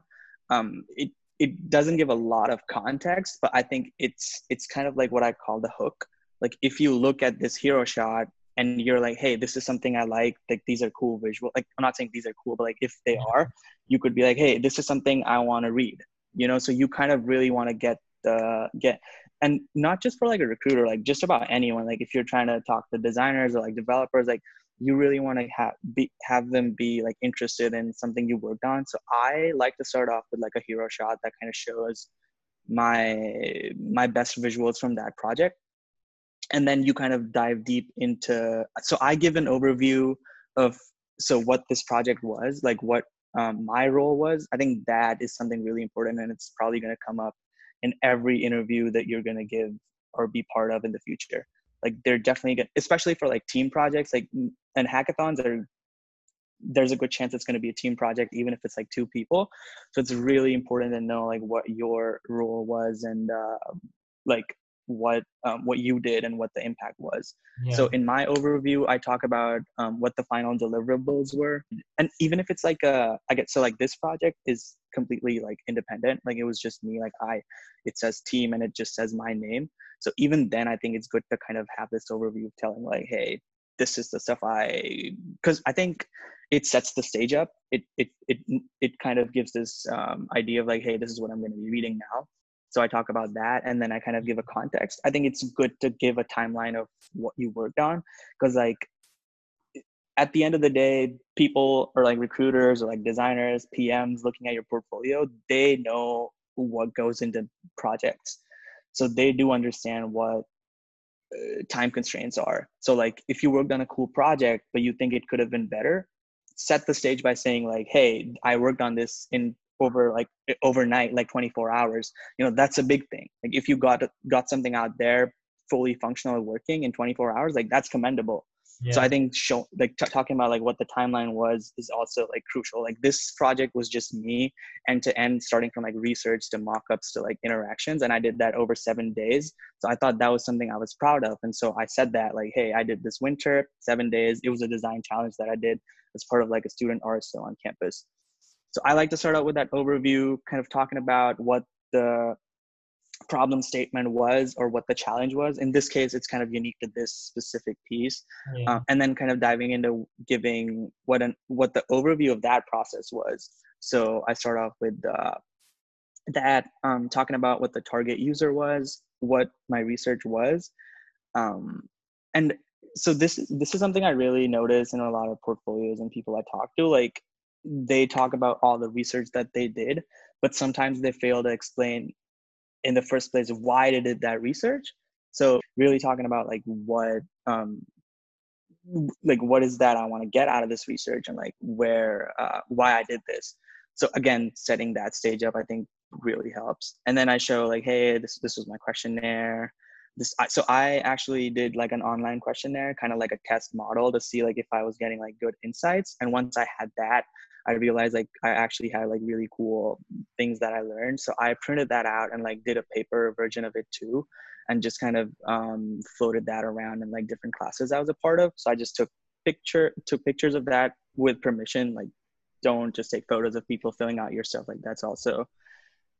Um it it doesn't give a lot of context but i think it's it's kind of like what i call the hook. Like if you look at this hero shot and you're like hey this is something i like like these are cool visual like i'm not saying these are cool but like if they are you could be like hey this is something i want to read you know? So you kind of really want to get the get and not just for like a recruiter like just about anyone. Like if you're trying to talk to designers or like developers like you really want to have be have them be like interested in something you worked on. So i like to start off with like a hero shot that kind of shows my my best visuals from that project. And then you kind of dive deep into so i give an overview of so what this project was like what um, my role was. I think that is something really important and it's probably going to come up in every interview that you're going to give or be part of in the future. Like they're definitely good especially for like team projects like and hackathons are there's a good chance it's going to be a team project even if it's like two people. So it's really important to know like what your role was and uh, like what um, what you did and what the impact was. Yeah. So in my overview, I talk about um, what the final deliverables were, and even if it's like a, I get so like this project is completely like independent. Like it was just me. Like I, it says team and it just says my name. So even then, I think it's good to kind of have this overview of telling like, hey, this is the stuff I, because I think it sets the stage up. It it it it kind of gives this um, idea of like, hey, this is what I'm going to be reading now so i talk about that and then i kind of give a context. I think it's good to give a timeline of what you worked on because like at the end of the day people or like recruiters or like designers pms looking at your portfolio they know what goes into projects. So they do understand what uh, time constraints are. So like if you worked on a cool project but you think it could have been better set the stage by saying like hey i worked on this in over like overnight like 24 hours you know that's a big thing. Like if you got got something out there fully functional working in 24 hours like that's commendable. Yeah. so i think show like t- talking about like what the timeline was is also like crucial. Like this project was just me end to end starting from like research to mock-ups to like interactions and i did that over seven days. So i thought that was something i was proud of and so i said that like hey i did this winter seven days. It was a design challenge that i did as part of like a student RSO on campus so i like to start out with that overview kind of talking about what the problem statement was or what the challenge was. In this case, it's kind of unique to this specific piece, yeah. uh, and then kind of diving into giving what an what the overview of that process was. So I start off with uh, that, um, talking about what the target user was, what my research was, um, and so this this is something I really notice in a lot of portfolios and people I talk to. Like they talk about all the research that they did, but sometimes they fail to explain in the first place why they did that research. So really talking about like what um like what is that i want to get out of this research and like where uh, why i did this. So again setting that stage up i think really helps. And then i show like hey this this was my questionnaire. This I, so i actually did like an online questionnaire kind of like a test model to see like if i was getting like good insights. And once i had that I realized like I actually had like really cool things that I learned. So I printed that out and like did a paper version of it too, and just kind of um, floated that around in like different classes I was a part of. So I just took picture took pictures of that with permission. Like, don't just take photos of people filling out your stuff. Like that's also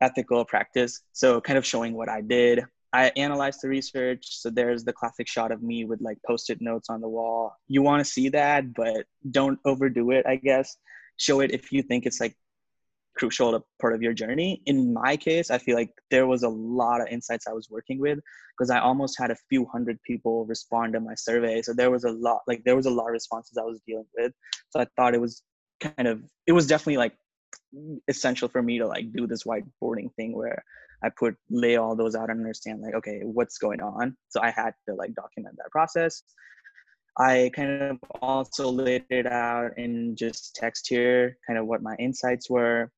ethical practice. So kind of showing what I did. I analyzed the research. So there's the classic shot of me with like post-it notes on the wall. You want to see that, but don't overdo it, I guess show it if you think it's like crucial to part of your journey. In my case, I feel like there was a lot of insights I was working with because I almost had a few hundred people respond to my survey. So there was a lot, like there was a lot of responses I was dealing with. So I thought it was kind of, it was definitely like essential for me to like do this whiteboarding thing where I put lay all those out and understand like, okay, what's going on. So I had to like document that process. I kind of also laid it out in just text here, kind of what my insights were,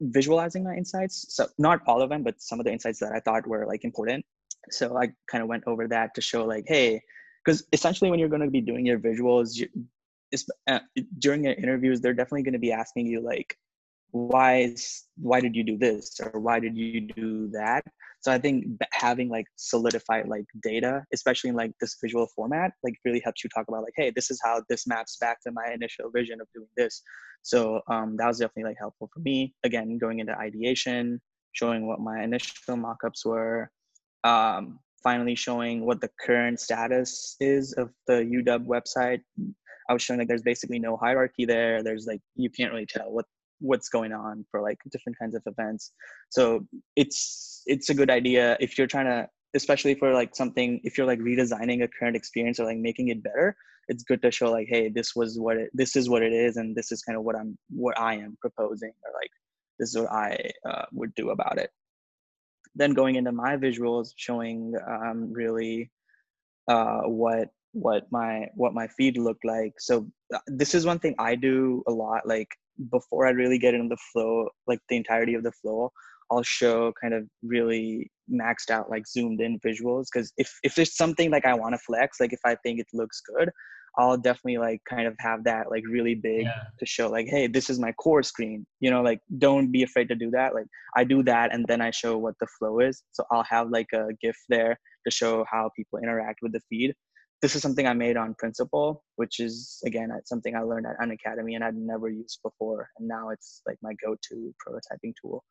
visualizing my insights. So not all of them, but some of the insights that I thought were like important. So I kind of went over that to show like, hey, because essentially when you're going to be doing your visuals, you, uh, during your interviews, they're definitely going to be asking you like, why is why did you do this or why did you do that? So i think having like solidified like data especially in like this visual format like really helps you talk about like hey this is how this maps back to my initial vision of doing this. So um, that was definitely like helpful for me. Again going into ideation showing what my initial mockups were um, finally showing what the current status is of the uw website i was showing like there's basically no hierarchy there. There's like you can't really tell what what's going on for like different kinds of events. So it's it's a good idea if you're trying to especially for like something if you're like redesigning a current experience or like making it better it's good to show like hey this was what it this is what it is and this is kind of what i'm what i am proposing or like this is what i uh, would do about it. Then going into my visuals showing um, really uh, what what my what my feed looked like. So uh, this is one thing i do a lot like before I really get into the flow, like the entirety of the flow, I'll show kind of really maxed out like zoomed in visuals because if if there's something like I want to flex, like if I think it looks good, I'll definitely like kind of have that like really big yeah. to show like hey this is my core screen you know like don't be afraid to do that like I do that and then I show what the flow is so I'll have like a GIF there to show how people interact with the feed this is something I made on Principle, which is again something I learned at Unacademy and I'd never used before, and now it's like my go-to prototyping tool.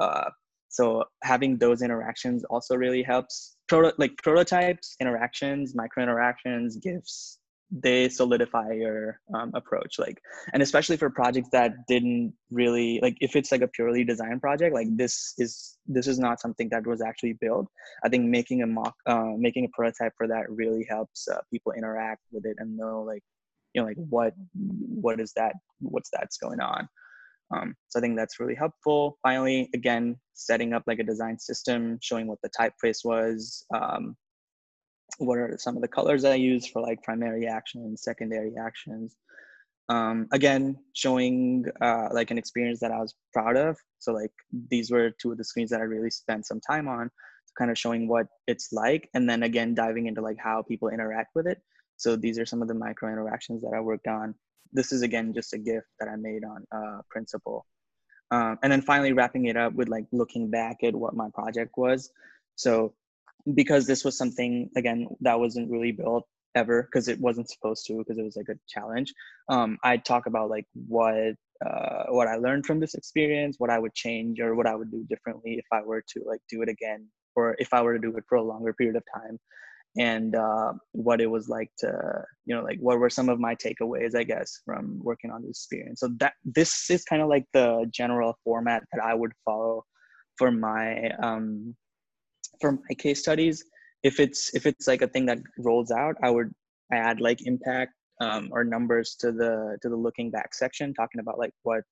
Uh, so having those interactions also really helps. Proto- like prototypes, interactions, micro interactions, gifs, they solidify your um, approach like and especially for projects that didn't really like if it's like a purely design project like this is this is not something that was actually built i think making a mock uh, making a prototype for that really helps uh, people interact with it and know like you know like what what is that what's that's going on Um, so I think that's really helpful. Finally, again, setting up like a design system, showing what the typeface was, um, what are some of the colors I use for like primary actions, secondary actions. Um, again, showing uh, like an experience that I was proud of. So like these were two of the screens that I really spent some time on, kind of showing what it's like, and then again diving into like how people interact with it. So these are some of the micro interactions that I worked on this is again just a gift that I made on uh, Principle. Um, and then finally wrapping it up with like looking back at what my project was. So because this was something again that wasn't really built ever because it wasn't supposed to because it was like a challenge. Um, I'd talk about like what uh, what I learned from this experience, what I would change or what I would do differently if I were to like do it again or if I were to do it for a longer period of time and uh, what it was like to you know like what were some of my takeaways i guess from working on this experience so that this is kind of like the general format that i would follow for my um for my case studies if it's if it's like a thing that rolls out i would add like impact um, or numbers to the to the looking back section talking about like what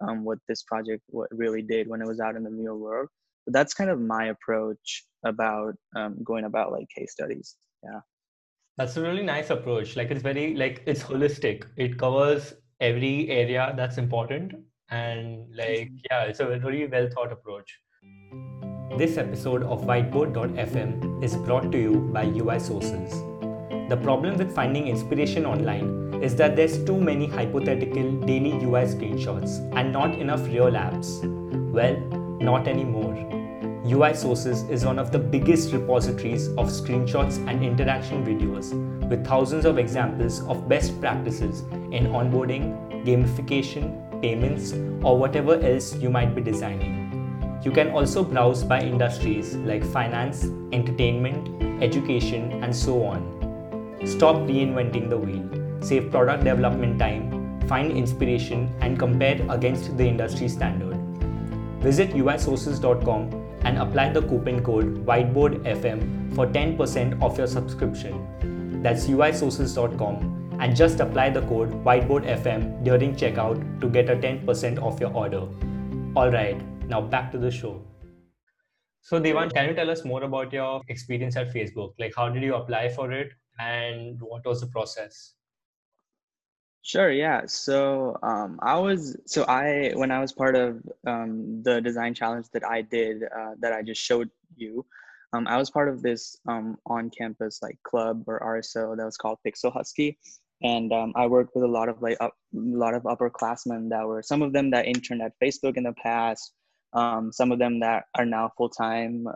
um, what this project what really did when it was out in the real world. But that's kind of my approach about um, going about like case studies yeah. That's a really nice approach. Like it's very like it's holistic. It covers every area that's important and like mm-hmm. yeah it's a very well thought approach this episode of whiteboard.fm is brought to you by ui sources. The problem with finding inspiration online is that there's too many hypothetical daily ui screenshots and not enough real apps. Well not anymore. UI Sources is one of the biggest repositories of screenshots and interaction videos with thousands of examples of best practices in onboarding, gamification, payments, or whatever else you might be designing. You can also browse by industries like finance, entertainment, education, and so on. Stop reinventing the wheel, save product development time, find inspiration, and compare against the industry standard. Visit uisources.com and apply the coupon code whiteboardfm for 10% off your subscription. That's uisources.com and just apply the code whiteboardfm during checkout to get a 10% off your order. Alright, now back to the show. So Devansh, can you tell us more about your experience at Facebook? Like how did you apply for it and what was the process? Sure. Yeah. So um, I was so I when I was part of um, the design challenge that I did uh, that I just showed you, um, I was part of this um, on-campus like club or RSO that was called Pixel Husky, and um, I worked with a lot of like a lot of upperclassmen that were some of them that interned at Facebook in the past, um, some of them that are now full time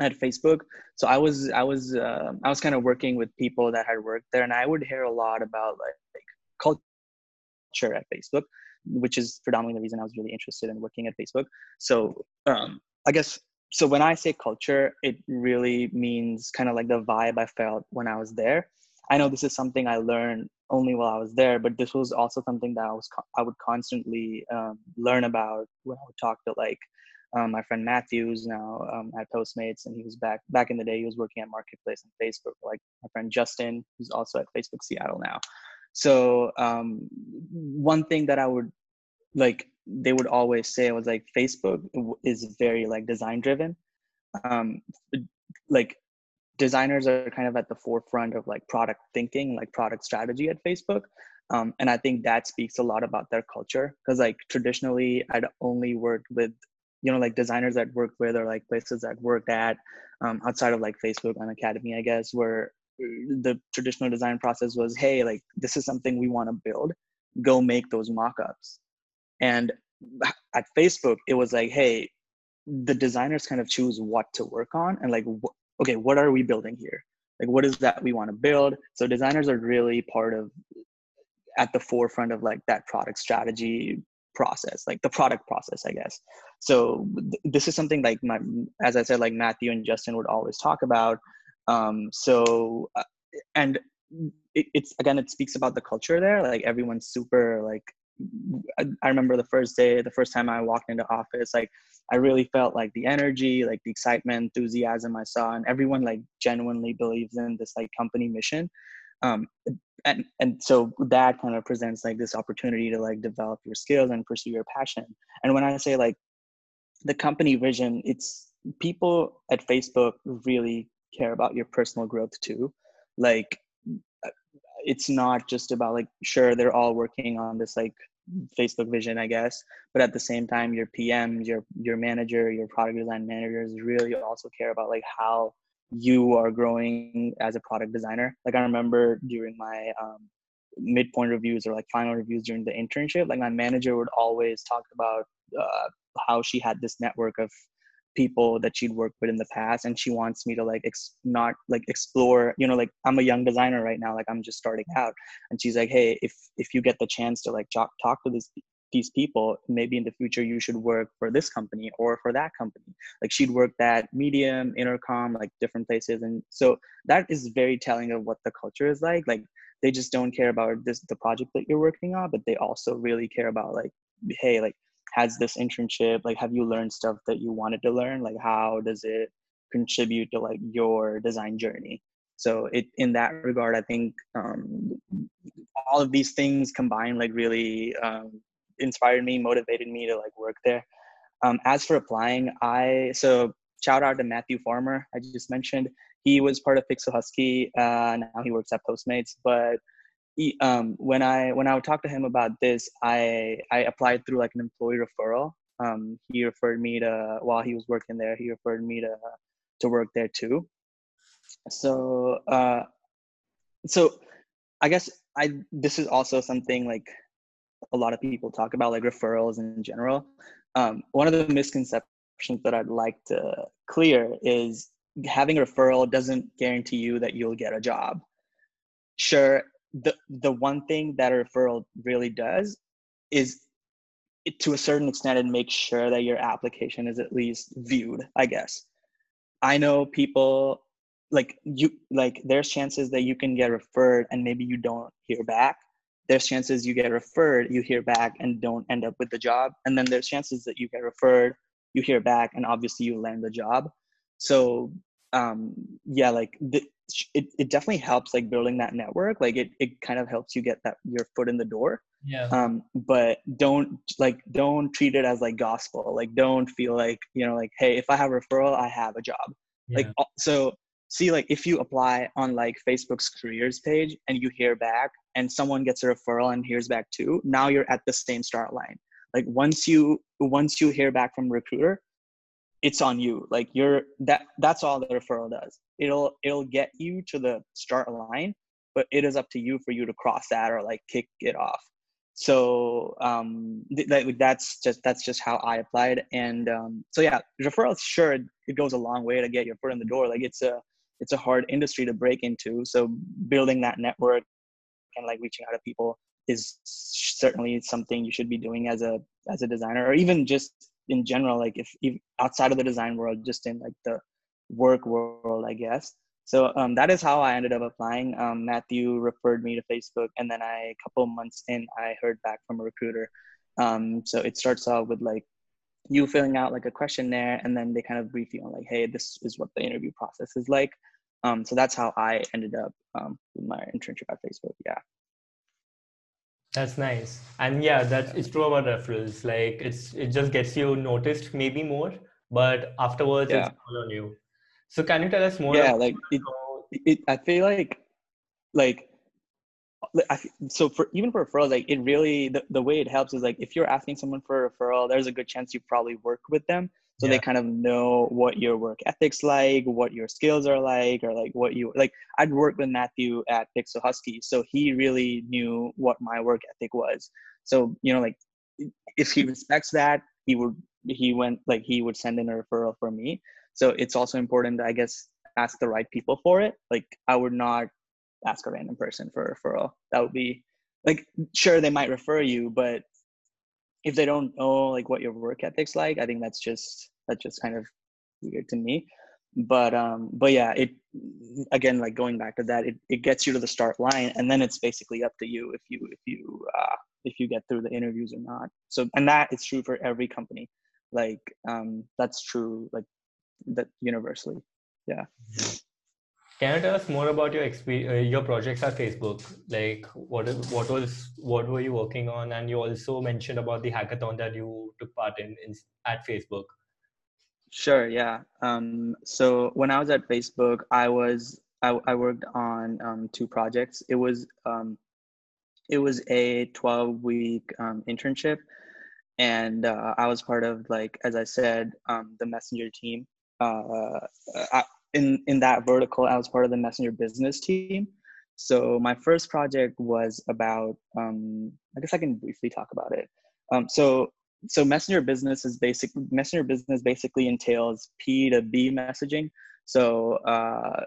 at Facebook. So I was I was uh, I was kind of working with people that had worked there, and I would hear a lot about like culture at Facebook, which is predominantly the reason I was really interested in working at Facebook. So um, I guess so when I say culture, it really means kind of like the vibe I felt when I was there. I know this is something I learned only while I was there, but this was also something that I was I would constantly um, learn about when I would talk to like um, my friend Matthews now um, at Postmates, and he was back back in the day. He was working at Marketplace and Facebook. Like my friend Justin, who's also at Facebook Seattle now. So um, one thing that I would like, they would always say was like Facebook is very like design driven. Um, like designers are kind of at the forefront of like product thinking, like product strategy at Facebook. Um, and I think that speaks a lot about their culture because like traditionally I'd only worked with you know like designers that worked with or like places that worked at um, outside of like Facebook Unacademy, I guess, where the traditional design process was hey like this is something we want to build go make those mock-ups and at facebook it was like hey the designers kind of choose what to work on and like wh- okay what are we building here? Like what is that we want to build? So designers are really part of at the forefront of like that product strategy process like the product process i guess. So th- this is something like my as i said like matthew and justin would always talk about. Um, so uh, and it, it's again it speaks about the culture there. Like everyone's super like I, remember the first day the first time i walked into office like i really felt like the energy like the excitement enthusiasm i saw and everyone like genuinely believes in this like company mission. Um, and and so that kind of presents like this opportunity to like develop your skills and pursue your passion. And when i say like the company vision it's people at facebook really care about your personal growth too. Like it's not just about like sure they're all working on this like facebook vision i guess but at the same time your pms your your manager your product design managers really also care about like how you are growing as a product designer. Like I remember during my um, midpoint reviews or like final reviews during the internship, like my manager would always talk about uh, how she had this network of people that she'd worked with in the past and she wants me to like ex- not like explore you know like i'm a young designer right now like i'm just starting out. And she's like hey if if you get the chance to like talk, talk to this these people maybe in the future you should work for this company or for that company. Like she'd worked at medium intercom like different places. And so that is very telling of what the culture is like. Like they just don't care about this the project that you're working on but they also really care about like hey like has this internship like have you learned stuff that you wanted to learn like how does it contribute to like your design journey so it in that regard i think um, all of these things combined like really um, inspired me, motivated me to like work there. Um, as for applying, I so shout out to Matthew Farmer. I just mentioned he was part of Pixel Husky. Uh, now he works at Postmates. But he, um, when I when I would talk to him about this, I I applied through like an employee referral. Um, he referred me to while he was working there. He referred me to to work there too. So uh, so I guess I this is also something like a lot of people talk about like referrals in general. Um, one of the misconceptions that I'd like to clear is having a referral doesn't guarantee you that you'll get a job. Sure, the the one thing that a referral really does is it, to a certain extent it makes sure that your application is at least viewed, I guess. I know people like you like there's chances that you can get referred and maybe you don't hear back there's chances you get referred, you hear back and don't end up with the job. And then there's chances that you get referred, you hear back, and obviously you land the job. So um, yeah, like the, it, it definitely helps like building that network. Like it, it kind of helps you get that your foot in the door. Yeah. Um, but don't like don't treat it as like gospel. Like don't feel like you know like hey if I have a referral I have a job. Yeah. Like so see like if you apply on like facebook's careers page and you hear back and someone gets a referral and hears back too now you're at the same start line like once you once you hear back from recruiter it's on you. Like you're that that's all the referral does. It'll it'll get you to the start line but it is up to you for you to cross that or like kick it off. So um th- like that's just that's just how i applied. And um so yeah referrals sure it goes a long way to get your foot in the door. Like it's a it's a hard industry to break into. So building that network and like reaching out to people is certainly something you should be doing as a as a designer or even just in general like if, if outside of the design world just in like the work world i guess so um, that is how i ended up applying um, matthew referred me to facebook and then i a couple months in i heard back from a recruiter um, so it starts off with like you filling out like a questionnaire and then they kind of brief you on like hey this is what the interview process is like um, so that's how I ended up um, with my internship at Facebook. Yeah. That's nice. And yeah, that's it's true about referrals. Like it's it just gets you noticed maybe more, but afterwards yeah. it's all on you. So can you tell us more? Yeah, like it, it, I feel like like I, so for even for referrals, like it really the, the way it helps is like if you're asking someone for a referral, there's a good chance you probably work with them so yeah. they kind of know what your work ethics like what your skills are like or like what you like i'd worked with matthew at pixel husky so he really knew what my work ethic was. So you know like if he respects that he would he went like he would send in a referral for me. So it's also important to, i guess ask the right people for it. Like i would not ask a random person for a referral. That would be like sure they might refer you but if they don't know like what your work ethics like i think that's just that's just kind of weird to me but um but yeah it again like going back to that it, it gets you to the start line and then it's basically up to you if you if you uh if you get through the interviews or not so and that is true for every company like um that's true like that universally yeah Can you tell us more about your experience, uh, your projects at Facebook? Like, what what was, what were you working on? And you also mentioned about the hackathon that you took part in, in at Facebook. Sure. Yeah. Um, so when I was at Facebook, I was I, I worked on um, two projects. It was um, it was a 12 week um, internship, and uh, I was part of like as I said um, the messenger team. Uh, I, in in that vertical, I was part of the messenger business team. So my first project was about. Um, I guess I can briefly talk about it. So so messenger business is basic messenger business basically entails p to b messaging. So uh,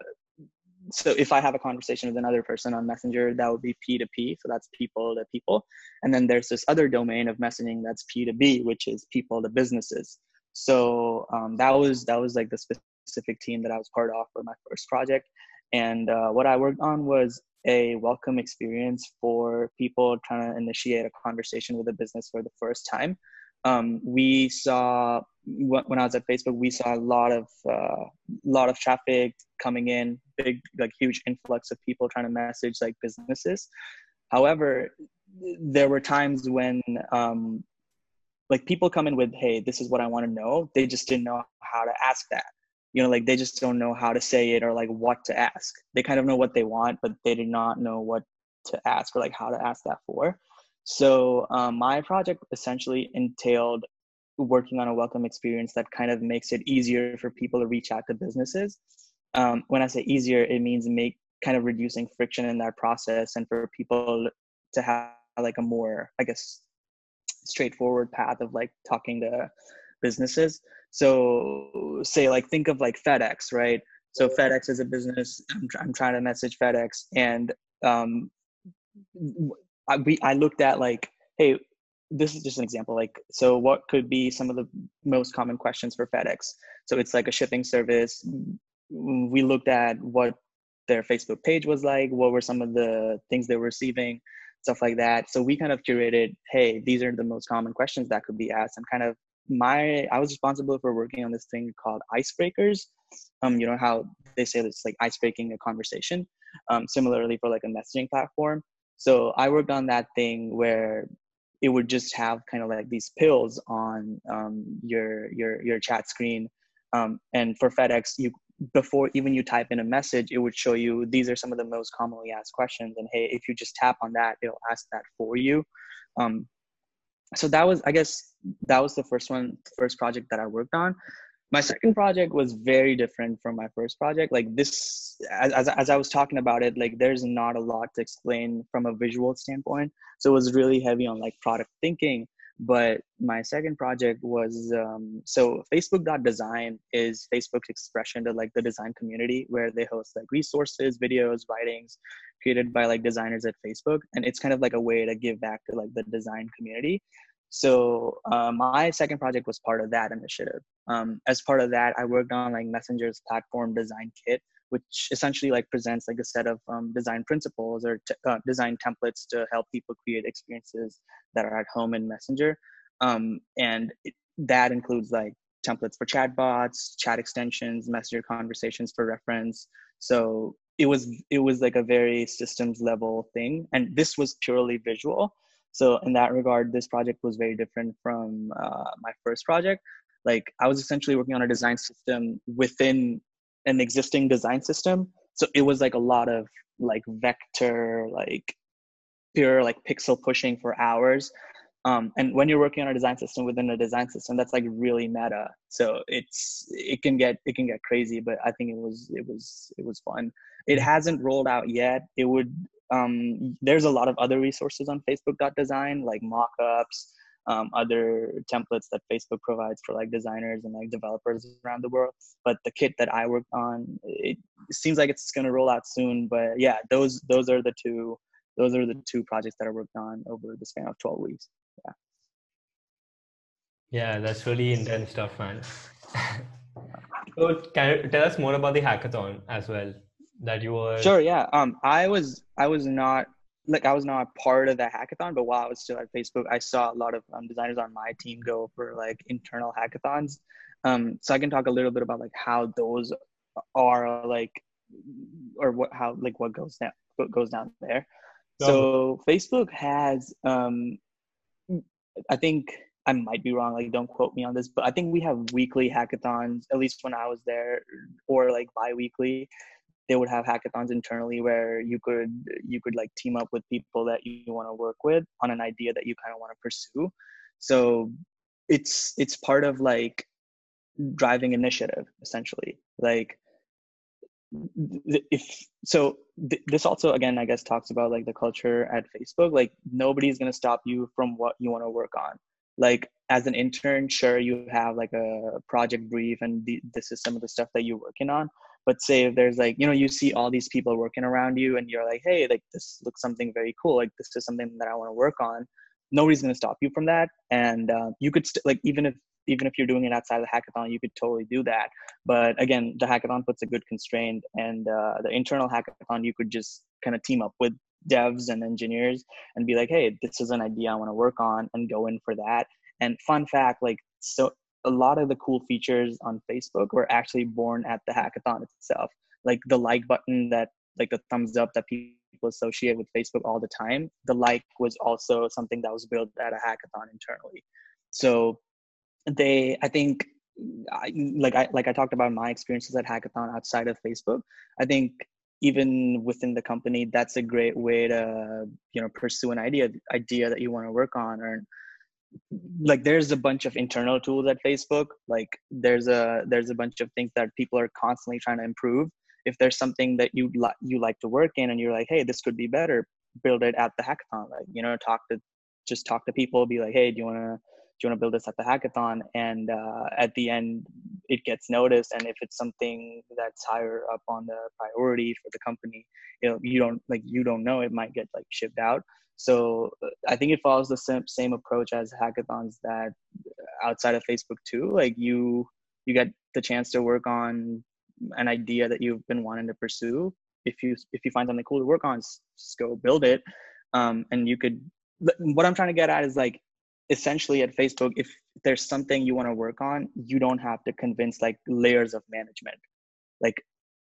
so if i have a conversation with another person on messenger that would be p to p. So that's people to people. And then there's this other domain of messaging that's p to b which is people to businesses. So um, that was that was like the specific team that i was part of for my first project. And uh, what i worked on was a welcome experience for people trying to initiate a conversation with a business for the first time um, we saw when I was at Facebook, we saw a lot of uh, lot of traffic coming in, big like huge influx of people trying to message like businesses. However, there were times when um, like people come in with, "Hey, this is what I want to know." They just didn't know how to ask that. You know, like they just don't know how to say it or like what to ask. They kind of know what they want, but they did not know what to ask or like how to ask that for. So um, my project essentially entailed working on a welcome experience that kind of makes it easier for people to reach out to businesses. Um, when I say easier, it means make kind of reducing friction in that process and for people to have like a more, I guess, straightforward path of like talking to businesses. So say like think of like FedEx, right? So FedEx is a business. I'm, I'm trying to message FedEx, and um, I, we, I looked at like, hey, this is just an example. Like, so what could be some of the most common questions for FedEx? So it's like a shipping service. We looked at what their Facebook page was like, what were some of the things they were receiving, stuff like that. So we kind of curated, hey, these are the most common questions that could be asked, and kind of my I was responsible for working on this thing called icebreakers. Um, you know how they say it's like ice breaking a conversation. Um, similarly for like a messaging platform. So I worked on that thing where it would just have kind of like these pills on um, your your your chat screen. Um, and for FedEx, you before even you type in a message, it would show you these are some of the most commonly asked questions. And hey, if you just tap on that, it'll ask that for you. Um, so that was, I guess, that was the first one, first project that I worked on my second project was very different from my first project. Like this as, as, as, i was talking about it like there's not a lot to explain from a visual standpoint. So it was really heavy on like product thinking. But my second project was um, so facebook.design is facebook's expression to like the design community where they host like resources videos writings created by like designers at facebook. And it's kind of like a way to give back to like the design community so uh, my second project was part of that initiative. Um, as part of that, I worked on like Messenger's platform design kit, which essentially like presents like a set of um, design principles or t- uh, design templates to help people create experiences that are at home in Messenger. Um, and it, that includes like templates for chatbots, chat extensions, messenger conversations for reference. So it was it was like a very systems level thing, and this was purely visual so in that regard this project was very different from uh, my first project. Like i was essentially working on a design system within an existing design system. So it was like a lot of like vector like pure like pixel pushing for hours. Um, and when you're working on a design system within a design system that's like really meta. So it's it can get it can get crazy but i think it was it was it was fun. It hasn't rolled out yet. It would um, there's a lot of other resources on facebook.design like mockups um, other templates that facebook provides for like designers and like developers around the world. But the kit that i worked on it seems like it's going to roll out soon but yeah those those are the two those are the two projects that i worked on over the span of 12 weeks. Yeah. Yeah that's really intense stuff man. So tell us more about the hackathon as well that you were sure yeah um i was i was not like i was not part of the hackathon but while i was still at facebook i saw a lot of um, designers on my team go for like internal hackathons um so i can talk a little bit about like how those are like or what how like what goes down what goes down there. So Facebook has um I think I might be wrong, like don't quote me on this, but I think we have weekly hackathons, at least when I was there, or like bi-weekly. They would have hackathons internally where you could you could like team up with people that you want to work with on an idea that you kind of want to pursue. So it's it's part of like driving initiative essentially. Like if so th- this also again i guess talks about like the culture at facebook like nobody's going to stop you from what you want to work on like as an intern sure you have like a project brief and the, this is some of the stuff that you're working on but say if there's like you know you see all these people working around you and you're like hey like this looks something very cool like this is something that i want to work on nobody's going to stop you from that and uh, you could st- like even if even if you're doing it outside of the hackathon, you could totally do that. But again, the hackathon puts a good constraint, and uh, the internal hackathon, you could just kind of team up with devs and engineers and be like, hey, this is an idea I want to work on, and go in for that. And fun fact, like so, a lot of the cool features on Facebook were actually born at the hackathon itself. Like the like button that, like the thumbs up that people associate with Facebook all the time. The like was also something that was built at a hackathon internally. So they i think I, like i like i talked about my experiences at hackathon outside of facebook i think even within the company that's a great way to you know pursue an idea idea that you want to work on or like there's a bunch of internal tools at facebook like there's a there's a bunch of things that people are constantly trying to improve. If there's something that you like you like to work in and you're like hey this could be better build it at the hackathon like you know talk to just talk to people be like hey do you want to do you want to build this at the hackathon? And uh, at the end it gets noticed and if it's something that's higher up on the priority for the company you know you don't like you don't know it might get like shipped out so uh, i think it follows the same, same approach as hackathons that outside of facebook too. Like you you get the chance to work on an idea that you've been wanting to pursue. If you if you find something cool to work on just go build it. Um, and you could what i'm trying to get at is like essentially at facebook if there's something you want to work on you don't have to convince like layers of management. Like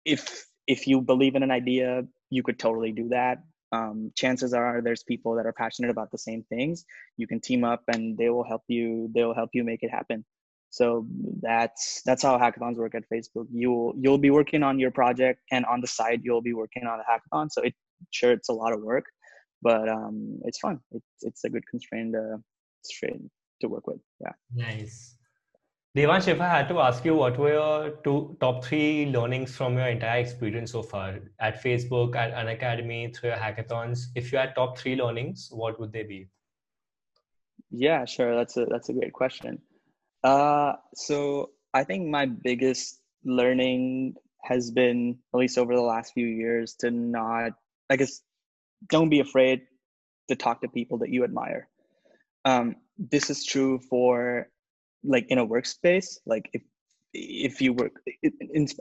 if if you believe in an idea you could totally do that um, chances are there's people that are passionate about the same things you can team up and they will help you they will help you make it happen so that's that's how hackathons work at facebook you'll you'll be working on your project and on the side you'll be working on a hackathon so it sure it's a lot of work but um, it's fun it's, it's a good constraint uh, strain to work with. Yeah. Nice. Devansh, if I had to ask you, what were your two top three learnings from your entire experience so far at Facebook, at Unacademy, through your hackathons? If you had top three learnings, what would they be? Yeah, sure. That's a that's a great question. Uh, so I think my biggest learning has been, at least over the last few years, to not, I guess, don't be afraid to talk to people that you admire um, this is true for like in a workspace like if if you work it,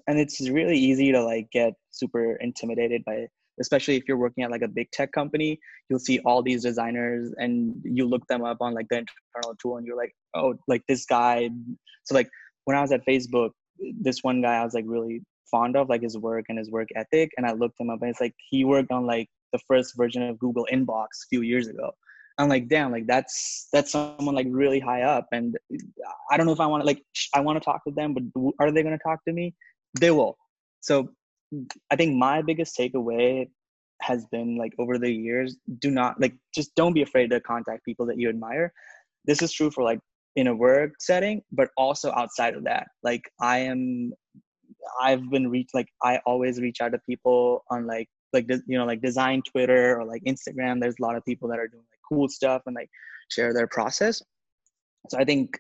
and it's really easy to like get super intimidated by especially if you're working at like a big tech company you'll see all these designers and you look them up on like the internal tool and you're like oh like this guy so like when i was at facebook this one guy i was like really fond of like his work and his work ethic and i looked him up and it's like he worked on like the first version of google inbox a few years ago I'm like, damn, like that's that's someone like really high up, and I don't know if I want to like I want to talk to them, but are they going to talk to me? They will. So I think my biggest takeaway has been like over the years, do not like just don't be afraid to contact people that you admire. This is true for like in a work setting, but also outside of that. Like I am, I've been reach like I always reach out to people on like like you know like design Twitter or like Instagram. There's a lot of people that are doing cool stuff and like share their process. So i think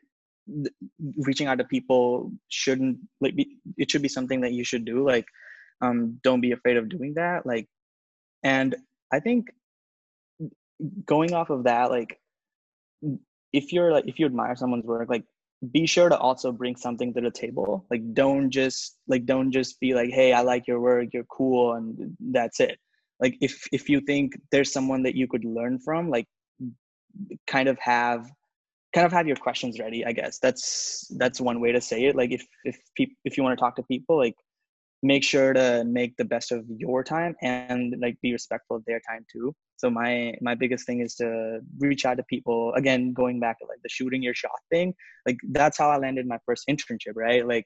th- reaching out to people shouldn't like be, it should be something that you should do like um don't be afraid of doing that like and i think going off of that like if you're like if you admire someone's work like be sure to also bring something to the table. Like don't just like don't just be like hey i like your work you're cool and that's it. Like if if you think there's someone that you could learn from like kind of have kind of have your questions ready i guess. That's that's one way to say it. Like if if people if you want to talk to people like make sure to make the best of your time and like be respectful of their time too. So my my biggest thing is to reach out to people. Again going back to like the shooting your shot thing like that's how i landed my first internship right? Like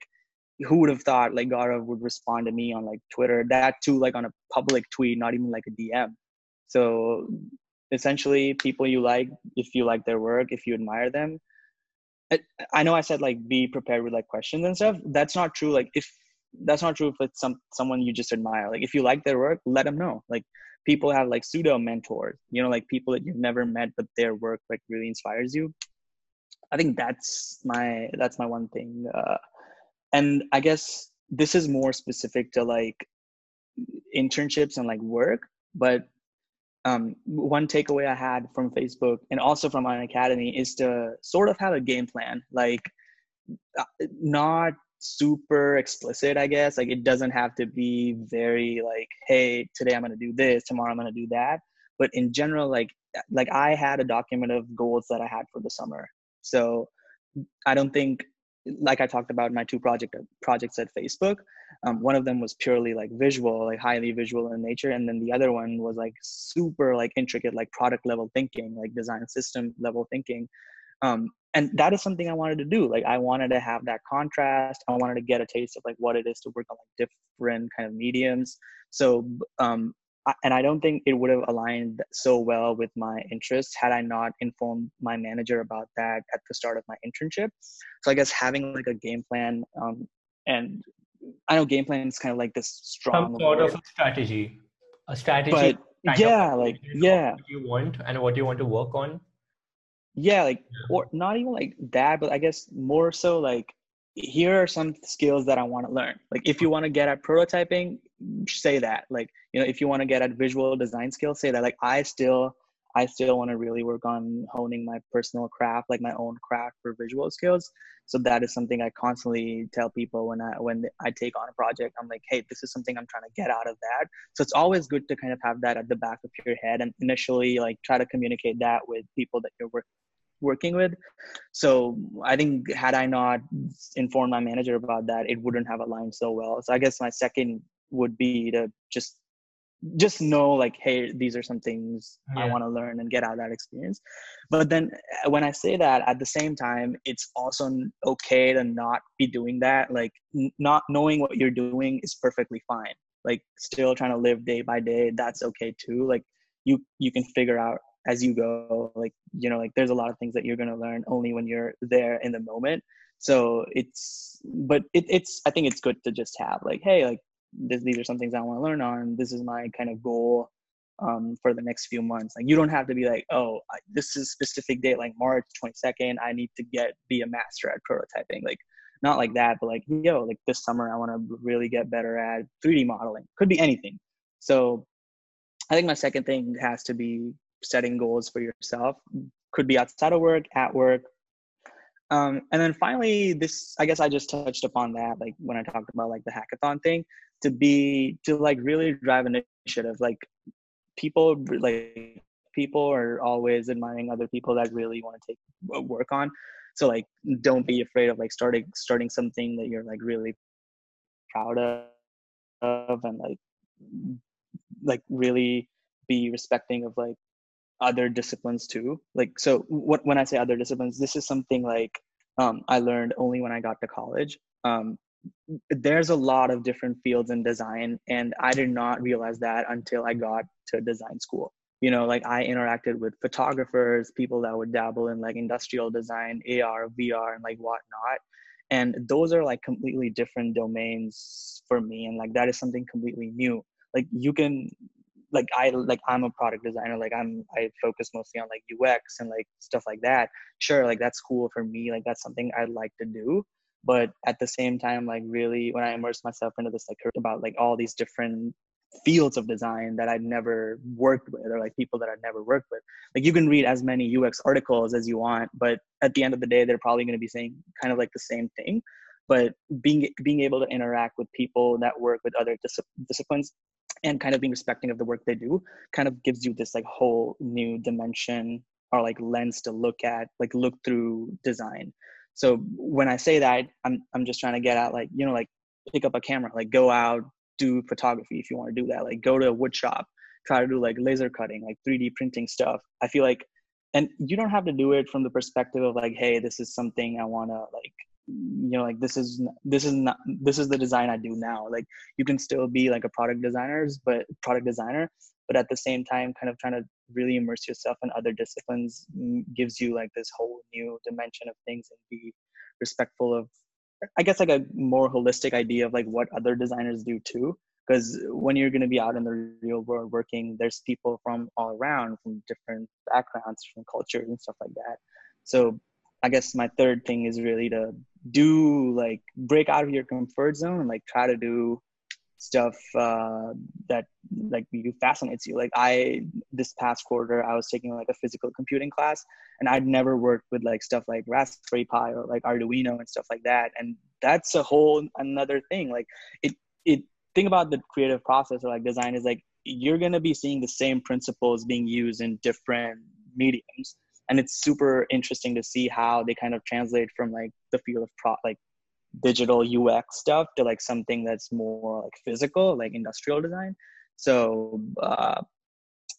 who would have thought like Gaurav would respond to me on like Twitter, that too like on a public tweet, not even like a DM. So essentially people you like, if you like their work, if you admire them. I, I know I said like be prepared with like questions and stuff. That's not true. Like if that's not true if it's some someone you just admire. Like if you like their work, let them know. Like people have like pseudo mentors, you know, like people that you've never met, but their work like really inspires you. I think that's my that's my one thing. Uh, and i guess this is more specific to like internships and like work but um, one takeaway i had from facebook and also from Unacademy is to sort of have a game plan. Like uh, not super explicit i guess. Like it doesn't have to be very like hey today i'm to do this tomorrow i'm to do that. But in general like like i had a document of goals that i had for the summer. So i don't think like I talked about my two project projects at Facebook. Um, one of them was purely like visual, like highly visual in nature, and then the other one was like super like intricate, like product level thinking, like design system level thinking. Um, and that is something I wanted to do. Like I wanted to have that contrast. I wanted to get a taste of like what it is to work on like different kind of mediums. So um, and I don't think it would have aligned so well with my interests had I not informed my manager about that at the start of my internship. So I guess having like a game plan, um, and I know game plan is kind of like this strong some sort of a strategy, a strategy. But yeah, like yeah, what you want and what you want to work on. Yeah, like or not even like that, but I guess more so like here are some skills that I want to learn. Like if you want to get at prototyping, say that. Like, you know, if you want to get at visual design skills, say that. Like I still I still want to really work on honing my personal craft, like my own craft for visual skills. So that is something I constantly tell people when I when I take on a project. I'm like, hey, this is something I'm trying to get out of that. So it's always good to kind of have that at the back of your head and initially like try to communicate that with people that you're working working with. So I think had I not informed my manager about that, it wouldn't have aligned so well. So I guess my second would be to just just know like hey these are some things yeah. i want to learn and get out of that experience but then uh, when i say that at the same time it's also okay to not be doing that like n- not knowing what you're doing is perfectly fine like still trying to live day by day that's okay too like you you can figure out as you go like you know like there's a lot of things that you're going to learn only when you're there in the moment. So it's but it, it's i think it's good to just have like hey like this, these are some things i want to learn on. This is my kind of goal um, for the next few months. Like you don't have to be like oh this is specific date like march 22nd i need to get be a master at prototyping. Like not like that but like yo like this summer i want to really get better at 3d modeling. Could be anything. So i think my second thing has to be setting goals for yourself. Could be outside of work at work. Um, and then finally this i guess i just touched upon that like when i talked about like the hackathon thing to be to like really drive initiative. Like people like people are always admiring other people that really want to take uh, work on. So like don't be afraid of like starting starting something that you're like really proud of and like like really be respecting of like other disciplines too. Like so what when i say other disciplines this is something like um, i learned only when i got to college. Um, there's a lot of different fields in design and i did not realize that until i got to design school. You know like i interacted with photographers people that would dabble in like industrial design ar vr and like whatnot. And those are like completely different domains for me and like that is something completely new. Like you can like I like I'm a product designer. Like I'm I focus mostly on like UX and like stuff like that. Sure, like that's cool for me. Like that's something I'd like to do. But at the same time, like really when I immerse myself into this like about like all these different fields of design that I'd never worked with or like people that I'd never worked with. Like you can read as many UX articles as you want, but at the end of the day, they're probably going to be saying kind of like the same thing. But being being able to interact with people that work with other dis- disciplines and kind of being respecting of the work they do kind of gives you this like whole new dimension or like lens to look at like look through design. So when i say that i'm i'm just trying to get at like you know like pick up a camera like go out do photography if you want to do that like go to a wood shop try to do like laser cutting like 3d printing stuff. I feel like and you don't have to do it from the perspective of like hey this is something i want to like you know like this is this is not this is the design i do now. Like you can still be like a product designers but product designer but at the same time kind of trying to really immerse yourself in other disciplines gives you like this whole new dimension of things and be respectful of i guess like a more holistic idea of like what other designers do too. Because when you're going to be out in the real world working there's people from all around from different backgrounds from cultures and stuff like that. So i guess my third thing is really to do like break out of your comfort zone and like try to do stuff uh, that like you fascinates you. Like i this past quarter i was taking like a physical computing class and i'd never worked with like stuff like raspberry pi or like arduino and stuff like that and that's a whole another thing. Like it it think about the creative process or like design is like you're to be seeing the same principles being used in different mediums and it's super interesting to see how they kind of translate from like the field of pro like digital ux stuff to like something that's more like physical like industrial design so uh,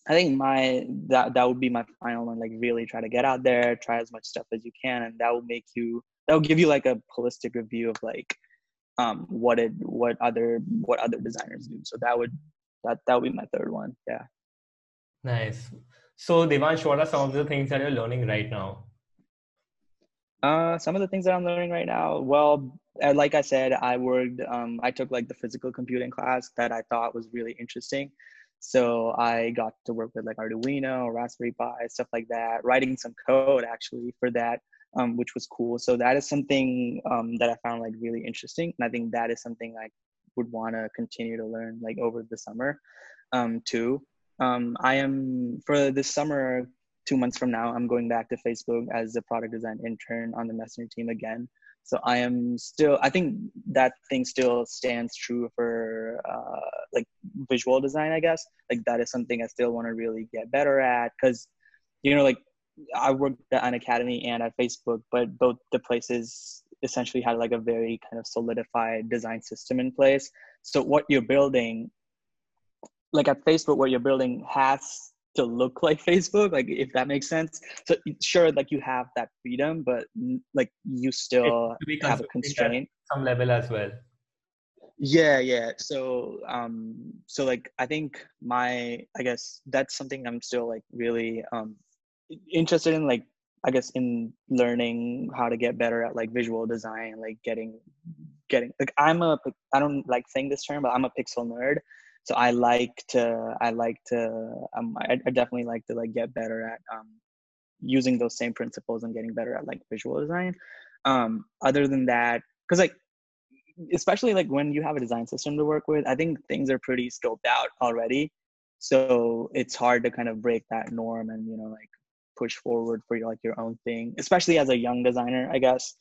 i think my that that would be my final one like really try to get out there try as much stuff as you can and that will make you that will give you like a holistic review of like um, what it what other what other designers do. So that would that that would be my third one. Yeah. Nice. So Devansh, what are some of the things that you're learning right now? Uh, some of the things that I'm learning right now. Well, uh, like I said, I worked. Um, I took like the physical computing class that I thought was really interesting. So I got to work with like Arduino, Raspberry Pi, stuff like that. Writing some code actually for that um, which was cool. So that is something um, that I found like really interesting, and I think that is something I would want to continue to learn like over the summer um, too. Um, I am for this summer, two months from now, I'm going back to Facebook as a product design intern on the messenger team again. So I am still. I think that thing still stands true for uh, like visual design. I guess like that is something I still want to really get better at because you know like I worked at Unacademy and at Facebook, but both the places essentially had like a very kind of solidified design system in place. So what you're building, like at Facebook, what you're building has to look like Facebook, like if that makes sense. So sure, like you have that freedom, but like you still have a constraint. Some level as well. Yeah, yeah. So um so like I think my I guess that's something I'm still like really um interested in like I guess in learning how to get better at like visual design, like getting getting like I'm a I don't like saying this term, but I'm a pixel nerd. So I like to I like to um I, I definitely like to like get better at um using those same principles and getting better at like visual design. Um other than that, because like especially like when you have a design system to work with, I think things are pretty scoped out already. So it's hard to kind of break that norm and you know like push forward for your, like your own thing, especially as a young designer, I guess.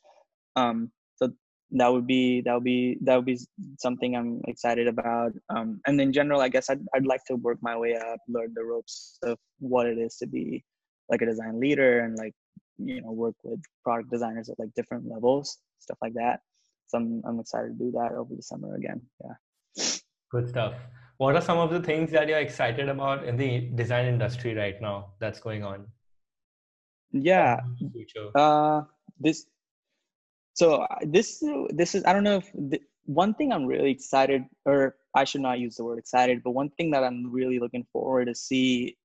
Um, so that would be that would be that would be something I'm excited about. Um, and in general, I guess I'd I'd like to work my way up, learn the ropes of what it is to be like a design leader, and like you know work with product designers at like different levels, stuff like that. So I'm I'm excited to do that over the summer again. Yeah. Good stuff. What are some of the things that you're excited about in the design industry right now that's going on? yeah uh this so this this is i don't know if the, one thing i'm really excited or i should not use the word excited but one thing that i'm really looking forward to see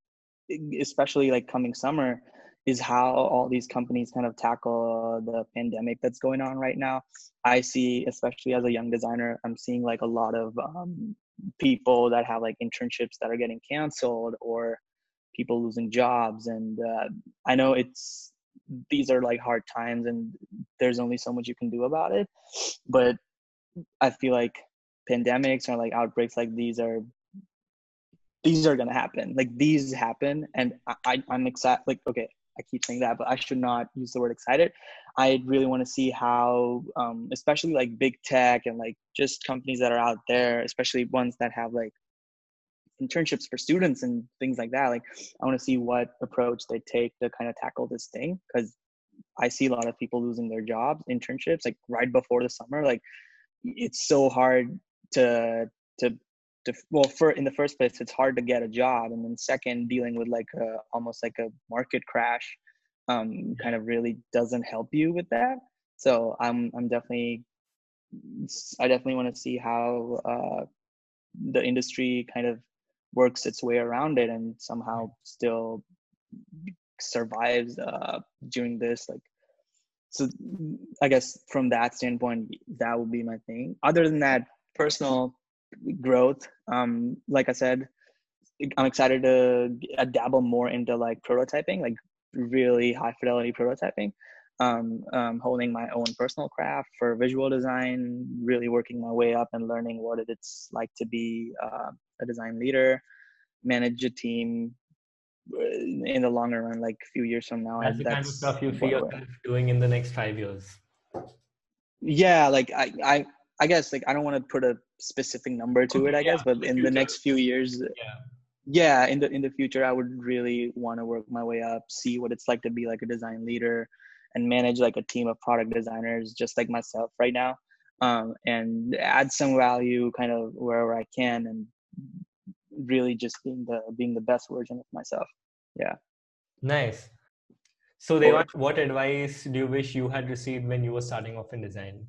especially like coming summer is how all these companies kind of tackle the pandemic that's going on right now. I see especially as a young designer i'm seeing like a lot of um, people that have like internships that are getting canceled or people losing jobs. And uh, i know it's these are like hard times and there's only so much you can do about it but i feel like pandemics or like outbreaks like these are these are gonna happen like these happen and I, I i'm excited like okay I keep saying that, but I should not use the word excited. I really want to see how, um, especially like big tech and like just companies that are out there, especially ones that have like internships for students and things like that. Like i want to see what approach they take to kind of tackle this thing because i see a lot of people losing their jobs internships like right before the summer. Like it's so hard to to to well for in the first place it's hard to get a job and then second dealing with like a almost like a market crash um kind of really doesn't help you with that. So i'm i'm definitely i definitely want to see how uh the industry kind of works its way around it and somehow still survives uh during this like so i guess from that standpoint that would be my thing. Other than that personal growth um like i said i'm excited to dabble more into like prototyping like really high fidelity prototyping. Um, um, holding my own personal craft for visual design really working my way up and learning what it's like to be uh, a design leader manage a team uh, in the longer run, like a few years from now. That's the kind of stuff you see yourself doing in the next five years. Yeah, like I, I, I guess like I don't want to put a specific number to okay, it. I yeah, guess, but in the next few years, yeah. yeah, in the in the future, I would really want to work my way up, see what it's like to be like a design leader, and manage like a team of product designers, just like myself right now, um, and add some value kind of wherever I can, and really just being the being the best version of myself. Yeah. Nice. So Devan, what advice do you wish you had received when you were starting off in design?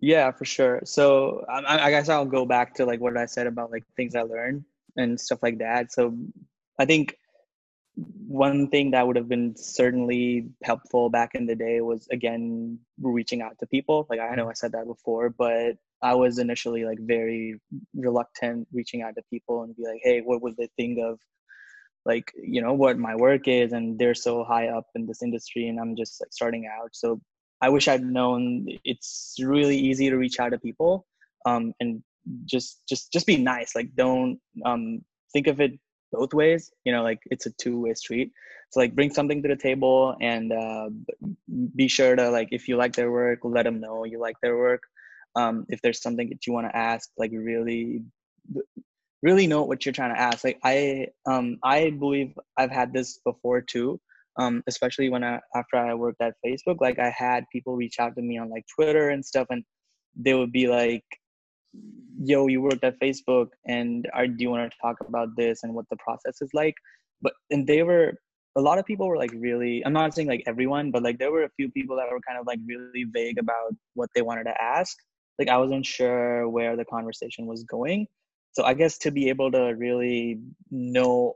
Yeah for sure. So I, I guess i'll go back to like what i said about like things i learned and stuff like that. So i think one thing that would have been certainly helpful back in the day was again reaching out to people. Like i know mm-hmm. i said that before but I was initially like very reluctant reaching out to people and be like, hey, what would they think of like, you know, what my work is? And they're so high up in this industry and I'm just like starting out. So I wish I'd known it's really easy to reach out to people um, and just just just be nice. Like don't um, think of it both ways. You know, like it's a two way street. So like bring something to the table and uh, be sure to like if you like their work, let them know you like their work um, if there's something that you want to ask like really really know what you're trying to ask. Like i um i believe i've had this before too um especially when i after i worked at facebook like i had people reach out to me on like twitter and stuff and they would be like yo you worked at facebook and are, do you want to talk about this and what the process is like? But and they were a lot of people were like really i'm not saying like everyone but like there were a few people that were kind of like really vague about what they wanted to ask like I wasn't sure where the conversation was going. So I guess to be able to really know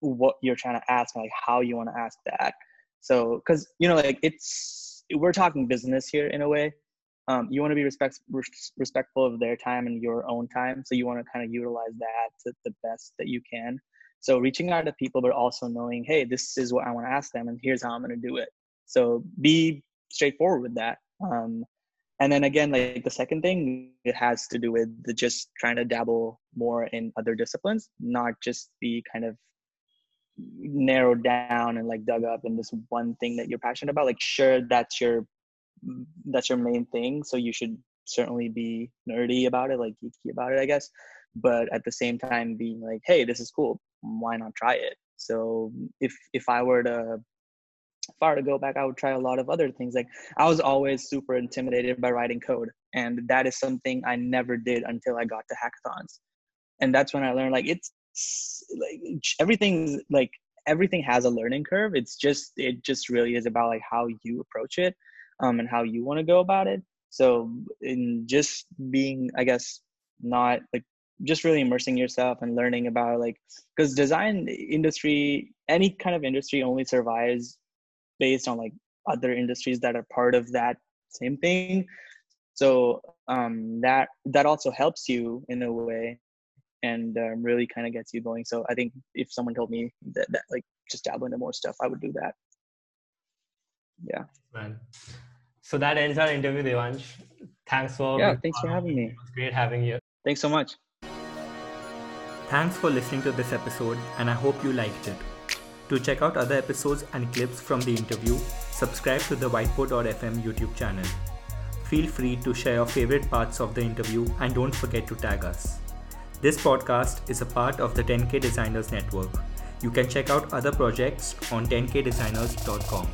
what you're trying to ask, like how you want to ask that. So, because you know, like it's we're talking business here in a way. Um, you want to be respect, respectful of their time and your own time. So you want to kind of utilize that to the best that you can. So reaching out to people, but also knowing, hey, this is what I want to ask them, and here's how I'm going to do it. So be straightforward with that. Um, and then again like the second thing it has to do with the just trying to dabble more in other disciplines not just be kind of narrowed down and like dug up in this one thing that you're passionate about. Like sure that's your that's your main thing so you should certainly be nerdy about it like geeky about it i guess. But at the same time being like hey this is cool. Why not try it? So if if i were to were to go back, I would try a lot of other things. Like I was always super intimidated by writing code, and that is something I never did until I got to hackathons, and that's when I learned like it's like everything's like everything has a learning curve. It's just it just really is about like how you approach it, um, and how you want to go about it. So in just being, I guess, not like just really immersing yourself and learning about like because design industry any kind of industry only survives based on like other industries that are part of that same thing. So um, that that also helps you in a way and um, really kind of gets you going. So i think if someone told me that, that like just dabble into more stuff i would do that. Yeah. Man so that ends our interview devansh. Thanks for yeah thanks for having me. It was great having you. Thanks so much. Thanks for listening to this episode and i hope you liked it to check out other episodes and clips from the interview, subscribe to the Whiteboard.fm YouTube channel. Feel free to share your favorite parts of the interview and don't forget to tag us. This podcast is a part of the 10K Designers Network. You can check out other projects on 10kdesigners.com.